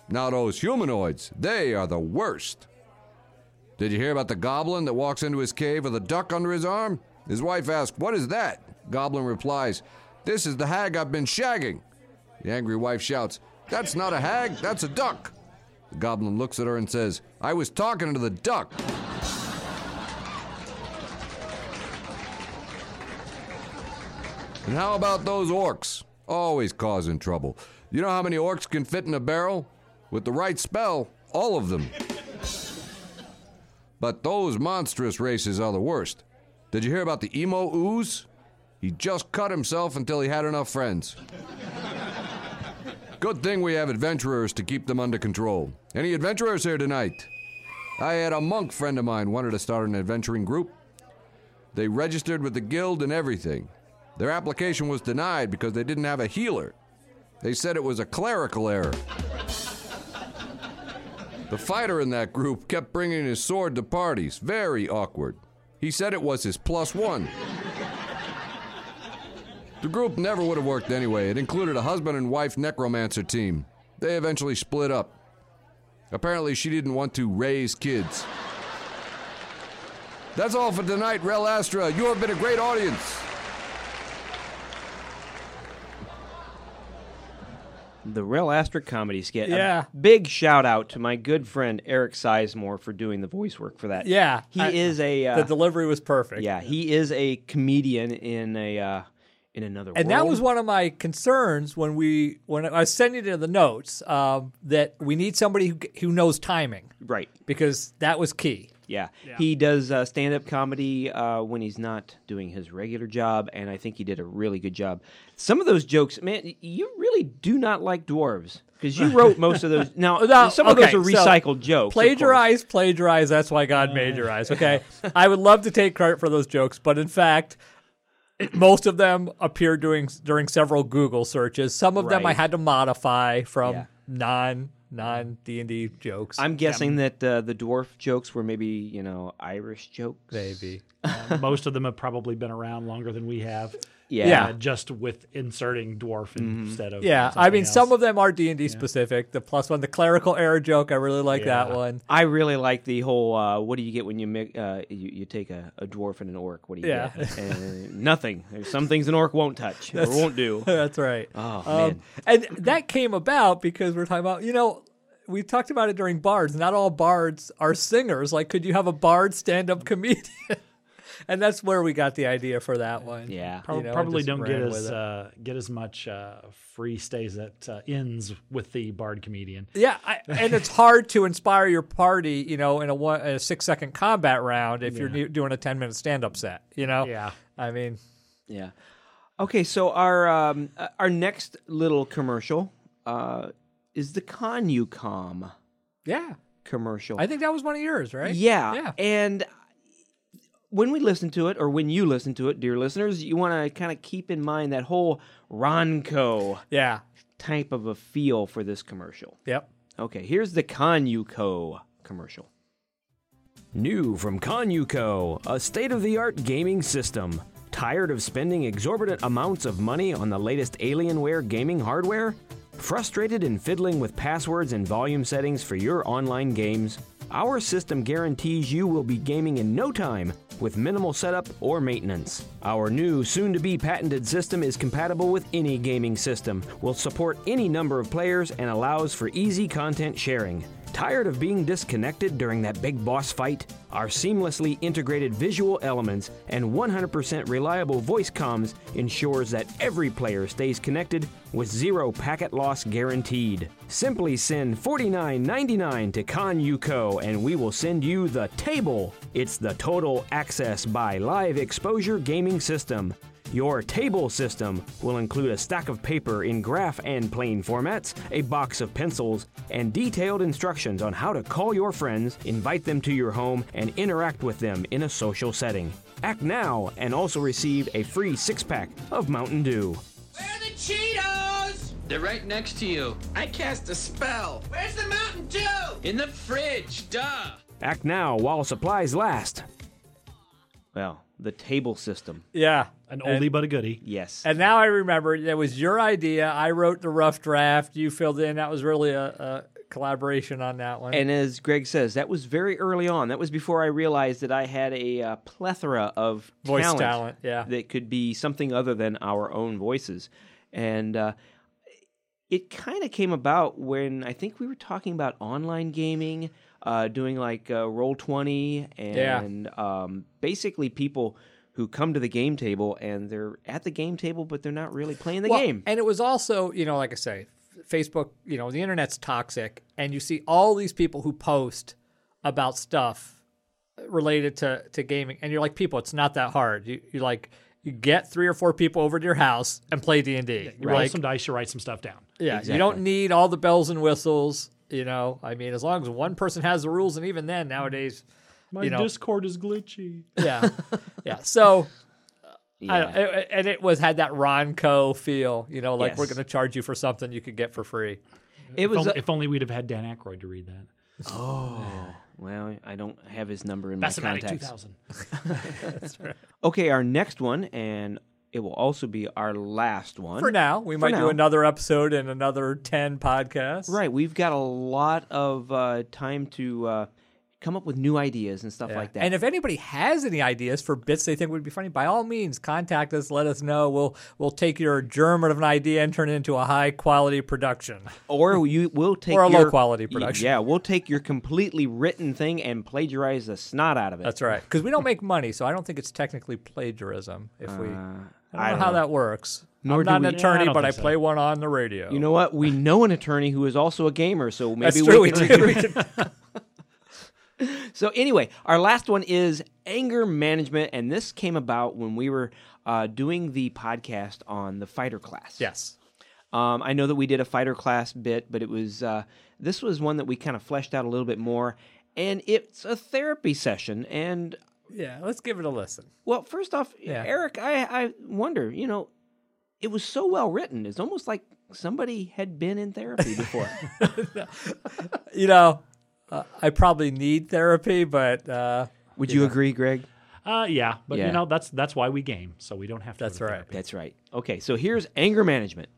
[SPEAKER 14] Now, those humanoids, they are the worst. Did you hear about the goblin that walks into his cave with a duck under his arm? His wife asks, What is that? Goblin replies, This is the hag I've been shagging. The angry wife shouts, That's not a hag, that's a duck. The goblin looks at her and says, I was talking to the duck. And how about those orcs? Always causing trouble. You know how many orcs can fit in a barrel? With the right spell, all of them. But those monstrous races are the worst. Did you hear about the emo ooze? He just cut himself until he had enough friends. Good thing we have adventurers to keep them under control. Any adventurers here tonight? I had a monk friend of mine wanted to start an adventuring group. They registered with the guild and everything. Their application was denied because they didn't have a healer. They said it was a clerical error. The fighter in that group kept bringing his sword to parties. Very awkward. He said it was his plus one. The group never would have worked anyway. It included a husband and wife necromancer team. They eventually split up. Apparently, she didn't want to raise kids. That's all for tonight, Rel Astra. You have been a great audience.
[SPEAKER 1] The Rel Astra comedy skit. A
[SPEAKER 2] Yeah.
[SPEAKER 1] big shout out to my good friend Eric Sizemore for doing the voice work for that.
[SPEAKER 2] Yeah,
[SPEAKER 1] He
[SPEAKER 2] I-
[SPEAKER 1] is a. Uh,
[SPEAKER 2] the delivery was perfect.
[SPEAKER 1] Yeah, he is a comedian in a uh, in another
[SPEAKER 2] And
[SPEAKER 1] world.
[SPEAKER 2] that was one of my concerns when we when I was sending it in the notes um, that we need somebody who who knows timing,
[SPEAKER 1] right?
[SPEAKER 2] Because that was key.
[SPEAKER 1] Yeah. He does uh, stand up comedy uh, when he's not doing his regular job, and I think he did a really good job. Some of those jokes, man, you really do not like dwarves because you wrote most of those. Now,
[SPEAKER 2] No,
[SPEAKER 1] some of those are
[SPEAKER 2] so
[SPEAKER 1] recycled jokes. of course.
[SPEAKER 2] Plagiarize, plagiarize. That's why God made your eyes. Okay, I would love to take credit for those jokes, but in fact, most of them appeared during during several Google searches. Some of them I had to modify from
[SPEAKER 1] Yeah.
[SPEAKER 2] non non D and D jokes.
[SPEAKER 1] I'm guessing that uh, the dwarf jokes were maybe, you know, Irish jokes.
[SPEAKER 2] Maybe.
[SPEAKER 3] Uh, most of them have probably been around longer than we have.
[SPEAKER 1] Yeah.
[SPEAKER 2] Yeah.
[SPEAKER 3] Just with inserting dwarf instead of
[SPEAKER 2] Yeah, I mean,
[SPEAKER 3] else.
[SPEAKER 2] some of them are D and D specific. The plus one, the clerical error joke, I really like that one.
[SPEAKER 1] I really like the whole. Uh, what do you get when you make uh, you, you take a, a dwarf and an orc? What do you
[SPEAKER 2] Yeah.
[SPEAKER 1] get? Uh, nothing. There's some things an orc won't touch or
[SPEAKER 2] That's-
[SPEAKER 1] won't do.
[SPEAKER 2] That's right.
[SPEAKER 1] Oh
[SPEAKER 2] Um,
[SPEAKER 1] man.
[SPEAKER 2] and that came about because we're talking about, you know, we talked about it during bards. Not all bards are singers. Like, could you have a bard stand-up comedian? and that's where we got the idea for that one.
[SPEAKER 1] Yeah,
[SPEAKER 3] Prob-
[SPEAKER 2] You know,
[SPEAKER 3] probably don't get as uh, get as much uh, free stays at uh, ends with the bard comedian.
[SPEAKER 2] Yeah, I, and it's hard to inspire your party, you know, in a, one, a six-second combat round if you're doing a ten-minute stand-up set. You know,
[SPEAKER 3] Yeah.
[SPEAKER 2] I mean,
[SPEAKER 1] Yeah. Okay, so our um, uh, our next little commercial uh, is the Conucom
[SPEAKER 2] yeah,
[SPEAKER 1] commercial.
[SPEAKER 2] I think that was one of yours, right?
[SPEAKER 1] Yeah.
[SPEAKER 2] yeah.
[SPEAKER 1] And when we listen to it, or when you listen to it, dear listeners, you want to kind of keep in mind that whole Ronco
[SPEAKER 2] Yeah.
[SPEAKER 1] type of a feel for this commercial.
[SPEAKER 2] Yep.
[SPEAKER 1] Okay, here's the Conuco commercial. New from Conuco, a state of the art gaming system. Tired of spending exorbitant amounts of money on the latest Alienware gaming hardware? Frustrated in fiddling with passwords and volume settings for your online games? Our system guarantees you will be gaming in no time with minimal setup or maintenance. Our new, soon to be patented system is compatible with any gaming system, will support any number of players, and allows for easy content sharing. Tired of being disconnected during that big boss fight? Our seamlessly integrated visual elements and 100% reliable voice comms ensures that every player stays connected with zero packet loss guaranteed. Simply send $49.99 to ConUco and we will send you the table. It's the Total Access by Live Exposure Gaming System. Your table system will include a stack of paper in graph and plain formats, a box of pencils, and detailed instructions on how to call your friends, invite them to your home, and interact with them in a social setting. Act now and also receive a free six pack of Mountain Dew.
[SPEAKER 9] Where are the Cheetos?
[SPEAKER 15] They're right next to you. I cast a spell. Where's the Mountain Dew? In the fridge, duh.
[SPEAKER 16] Act now while supplies last.
[SPEAKER 1] Well, the table system.
[SPEAKER 2] Yeah.
[SPEAKER 3] An
[SPEAKER 2] And-
[SPEAKER 3] oldie but a goodie.
[SPEAKER 1] Yes.
[SPEAKER 2] And now I remember it was your idea. I wrote the rough draft. You filled in. That was really a, a collaboration on that one.
[SPEAKER 1] And as Greg says, that was very early on. That was before I realized that I had a uh, plethora of
[SPEAKER 2] Voice
[SPEAKER 1] talent,
[SPEAKER 2] talent, yeah.
[SPEAKER 1] that could be something other than our own voices. And uh, it kind of came about when I think we were talking about online gaming, uh, doing like uh, Roll Twenty,
[SPEAKER 2] Yeah.
[SPEAKER 1] and um, basically people who come to the game table and they're at the game table, but they're not really playing the
[SPEAKER 2] Well,
[SPEAKER 1] game.
[SPEAKER 2] And it was also, you know, like I say, Facebook, you know, the internet's toxic, and you see all these people who post about stuff related to, to gaming, and you're like, people, it's not that hard. You you like you get three or four people over to your house and play D and D.
[SPEAKER 3] You roll some dice, you write some stuff down.
[SPEAKER 2] Yeah, you don't need all the bells and whistles. You know, I mean, as long as one person has the rules, and even then, nowadays,
[SPEAKER 3] My
[SPEAKER 2] you know,
[SPEAKER 3] Discord is glitchy.
[SPEAKER 2] yeah, yeah. So,
[SPEAKER 1] Yeah.
[SPEAKER 2] I don't, and it was had that Ronco feel. You know, like we're going to charge you for something you could get for free.
[SPEAKER 1] It
[SPEAKER 3] if
[SPEAKER 1] was
[SPEAKER 3] only,
[SPEAKER 1] a-
[SPEAKER 3] if only we'd have had Dan Aykroyd to read that.
[SPEAKER 1] Oh, well, I don't have his number in my
[SPEAKER 3] Mathematic
[SPEAKER 1] contacts.
[SPEAKER 3] 2000.
[SPEAKER 2] That's right.
[SPEAKER 1] Okay, our next one, and it will also be our last one.
[SPEAKER 2] For now, we
[SPEAKER 1] For
[SPEAKER 2] might
[SPEAKER 1] now.
[SPEAKER 2] do another episode and another ten podcasts.
[SPEAKER 1] Right, we've got a lot of uh, time to uh, come up with new ideas and stuff
[SPEAKER 2] Yeah.
[SPEAKER 1] like that.
[SPEAKER 2] And if anybody has any ideas for bits they think would be funny, by all means, contact us. Let us know. We'll we'll take your germ of an idea and turn it into a high quality production.
[SPEAKER 1] or you will take
[SPEAKER 2] Or a
[SPEAKER 1] your,
[SPEAKER 2] low-quality production.
[SPEAKER 1] Yeah, we'll take your completely written thing and plagiarize the snot out of it.
[SPEAKER 2] That's right. Because we don't make money, so I don't think it's technically plagiarism. If we, uh, I don't know
[SPEAKER 1] I don't
[SPEAKER 2] how
[SPEAKER 1] know.
[SPEAKER 2] that works.
[SPEAKER 1] Nor
[SPEAKER 2] I'm not
[SPEAKER 1] we-
[SPEAKER 2] an
[SPEAKER 1] Yeah, I
[SPEAKER 2] attorney,
[SPEAKER 1] don't
[SPEAKER 2] but I
[SPEAKER 1] think so.
[SPEAKER 2] play one on the radio.
[SPEAKER 1] You know what? We know an attorney who is also a gamer, so maybe
[SPEAKER 2] That's true,
[SPEAKER 1] we
[SPEAKER 2] we
[SPEAKER 1] can.
[SPEAKER 2] do. We can-
[SPEAKER 1] so anyway, our last one is anger management, and this came about when we were uh, doing the podcast on the fighter class.
[SPEAKER 2] Yes.
[SPEAKER 1] Um, I know that we did a fighter class bit, but it was uh, this was one that we kind of fleshed out a little bit more, and it's a therapy session. And
[SPEAKER 2] yeah, let's give it a listen.
[SPEAKER 1] well, first off,
[SPEAKER 2] Yeah.
[SPEAKER 1] Eric, I, I wonder, you know, it was so well written. It's almost like somebody had been in therapy before.
[SPEAKER 2] you know, uh, I probably need therapy, but uh,
[SPEAKER 1] Would you
[SPEAKER 2] know.
[SPEAKER 1] agree, Greg?
[SPEAKER 3] Uh, yeah, but
[SPEAKER 1] Yeah.
[SPEAKER 3] you know that's that's why we game, so we don't have to.
[SPEAKER 2] That's
[SPEAKER 3] go to
[SPEAKER 2] right.
[SPEAKER 3] therapy.
[SPEAKER 1] That's right. Okay, so here's anger management.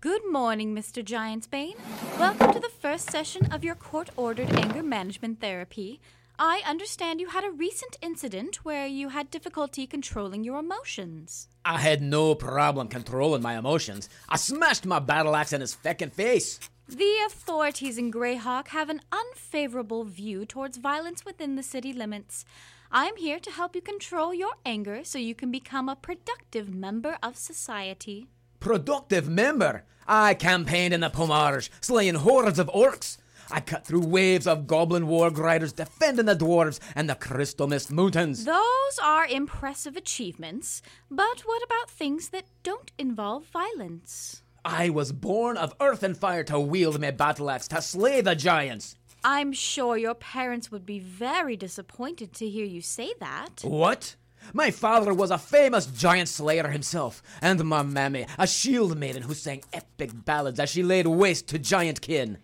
[SPEAKER 17] Good morning, Mr. Giantsbane. Welcome to the first session of your court ordered anger management therapy. I understand you had a recent incident where you had difficulty controlling your emotions.
[SPEAKER 18] I had no problem controlling my emotions. I smashed my battle axe in his feckin' face.
[SPEAKER 17] The authorities in Greyhawk have an unfavorable view towards violence within the city limits. I am here to help you control your anger so you can become a productive member of society.
[SPEAKER 18] Productive member. I campaigned in the Pomarj, slaying hordes of orcs. I cut through waves of goblin warg riders defending the dwarves and the Crystal Mist Mountains.
[SPEAKER 17] Those are impressive achievements, but what about things that don't involve violence?
[SPEAKER 18] I was born of earth and fire to wield my battle axe to slay the giants.
[SPEAKER 17] I'm sure your parents would be very disappointed to hear you say that.
[SPEAKER 18] What? My father was a famous giant slayer himself, and my mammy, a shield maiden who sang epic ballads as she laid waste to giant kin.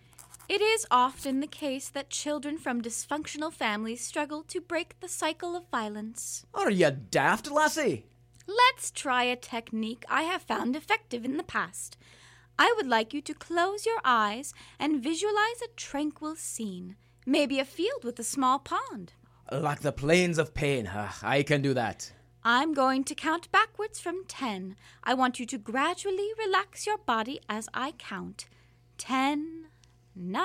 [SPEAKER 17] It is often the case that children from dysfunctional families struggle to break the cycle of violence.
[SPEAKER 18] Are you daft, lassie?
[SPEAKER 17] Let's try a technique I have found effective in the past. I would like you to close your eyes and visualize a tranquil scene, maybe a field with a small pond.
[SPEAKER 18] Like the plains of pain. I can do that.
[SPEAKER 17] I'm going to count backwards from 10. I want you to gradually relax your body as I count. 10, 9,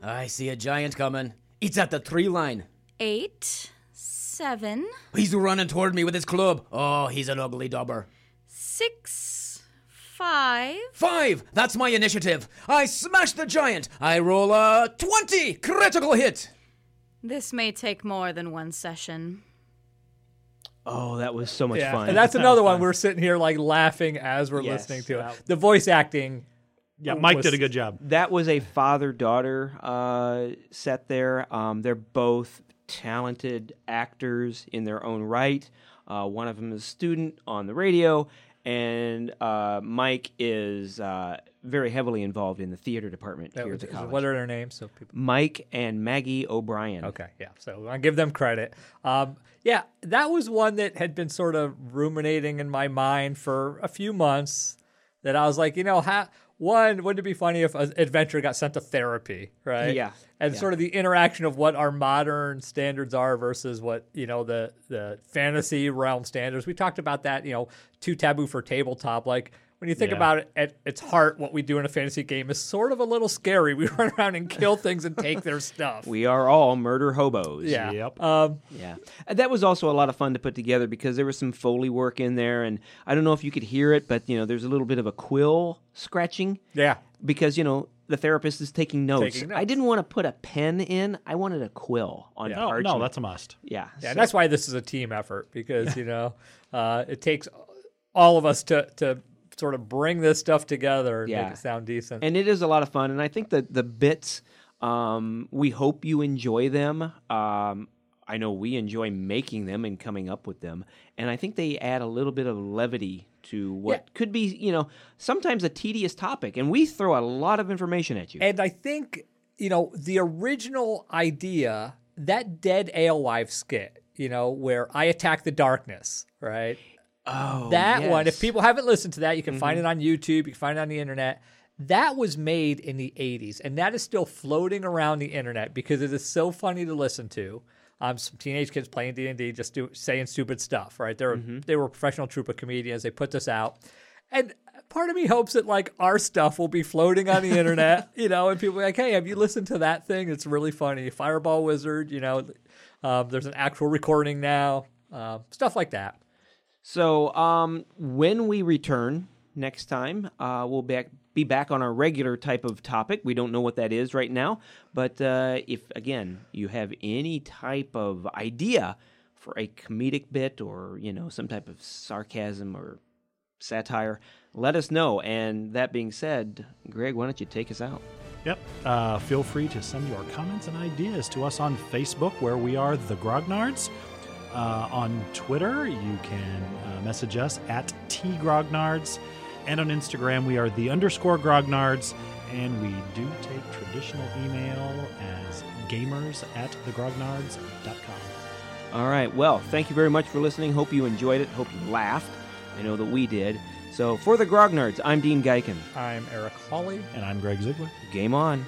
[SPEAKER 18] I see a giant coming. It's at the tree line.
[SPEAKER 17] 8, 7,
[SPEAKER 18] He's running toward me with his club. Oh, he's an ugly dobber.
[SPEAKER 17] 6, 5.
[SPEAKER 18] Five! That's my initiative. I smash the giant. I roll a 20 critical hit.
[SPEAKER 17] This may take more than one session.
[SPEAKER 1] Oh, that was so much
[SPEAKER 2] yeah,
[SPEAKER 1] fun.
[SPEAKER 2] and that's another one we're sitting here like laughing as we're
[SPEAKER 1] Yes.
[SPEAKER 2] listening to it. The voice acting.
[SPEAKER 3] Yeah, Mike
[SPEAKER 2] was-
[SPEAKER 3] did a good job.
[SPEAKER 1] That was a father daughter uh, set there. Um, they're both talented actors in their own right. Uh, one of them is a student on the radio, and uh, Mike is uh, very heavily involved in the theater department
[SPEAKER 2] That
[SPEAKER 1] here
[SPEAKER 2] was-
[SPEAKER 1] at the college.
[SPEAKER 2] What are their names? So people.
[SPEAKER 1] Mike and Maggie O'Brien.
[SPEAKER 2] Okay, yeah. So I give them credit. Um, yeah, that was one that had been sort of ruminating in my mind for a few months. That I was like, you know, how one wouldn't it be funny if an adventure got sent to therapy, right?
[SPEAKER 1] Yeah,
[SPEAKER 2] and
[SPEAKER 1] yeah.
[SPEAKER 2] sort of the interaction of what our modern standards are versus what you know the the fantasy realm standards. We talked about that, you know, too taboo for tabletop, like. When you think
[SPEAKER 3] Yeah.
[SPEAKER 2] about it at its heart, what we do in a fantasy game is sort of a little scary. We run around and kill things and take their stuff.
[SPEAKER 1] We are all murder hobos.
[SPEAKER 2] Yeah. Yep. Um,
[SPEAKER 1] yeah. And that was also a lot of fun to put together because there was some foley work in there, and I don't know if you could hear it, but you know, there's a little bit of a quill scratching.
[SPEAKER 2] Yeah.
[SPEAKER 1] Because you know the therapist is taking notes.
[SPEAKER 2] Taking
[SPEAKER 1] I didn't want to put a pen in. I wanted a quill on
[SPEAKER 2] Yeah.
[SPEAKER 3] Oh, no,
[SPEAKER 1] parchment.
[SPEAKER 3] that's a must.
[SPEAKER 1] Yeah.
[SPEAKER 2] Yeah,
[SPEAKER 1] so-
[SPEAKER 2] and that's why this is a team effort because you know uh, it takes all of us to to sort of bring this stuff together and
[SPEAKER 1] Yeah.
[SPEAKER 2] make it sound decent.
[SPEAKER 1] and it is a lot of fun. And I think that the bits, um, we hope you enjoy them. Um, I know we enjoy making them and coming up with them, and I think they add a little bit of levity to what could be, you know, sometimes a tedious topic. And we throw a lot of information at you.
[SPEAKER 2] And I think, you know, the original idea, that dead alewife skit, you know, where I attack the darkness, right?
[SPEAKER 1] Oh,
[SPEAKER 2] that one, if people haven't listened to that, you can find
[SPEAKER 1] Mhm.
[SPEAKER 2] it on YouTube, you can find it on the internet. That was made in the 80s, and that is still floating around the internet because it is so funny to listen to. Um, some teenage kids playing D and D, just do, saying stupid stuff, right? They're
[SPEAKER 1] Mm-hmm.
[SPEAKER 2] they were a professional troupe of comedians. They put this out, and part of me hopes that like our stuff will be floating on the internet, you know, and people be like, "Hey, have you listened to that thing? It's really funny." Fireball Wizard, you know, um, there's an actual recording now, uh, stuff like that.
[SPEAKER 1] So um, when we return next time, uh, we'll back, be back on our regular type of topic. We don't know what that is right now, but uh, if again you have any type of idea for a comedic bit or you know some type of sarcasm or satire, let us know. And that being said, Greg, why don't you take us out?
[SPEAKER 3] Yep. Uh, feel free to send your comments and ideas to us on Facebook, where we are the Grognards. Uh, on Twitter, you can uh, message us at tgrognards. And on Instagram, we are the underscore grognards. And we do take traditional email as gamers at thegrognards.com.
[SPEAKER 1] All right. Well, thank you very much for listening. Hope you enjoyed it. Hope you laughed. I know that we did. So for the grognards, I'm Dean Geiken.
[SPEAKER 2] I'm Eric Hawley.
[SPEAKER 3] And I'm Greg Ziegler.
[SPEAKER 1] Game on.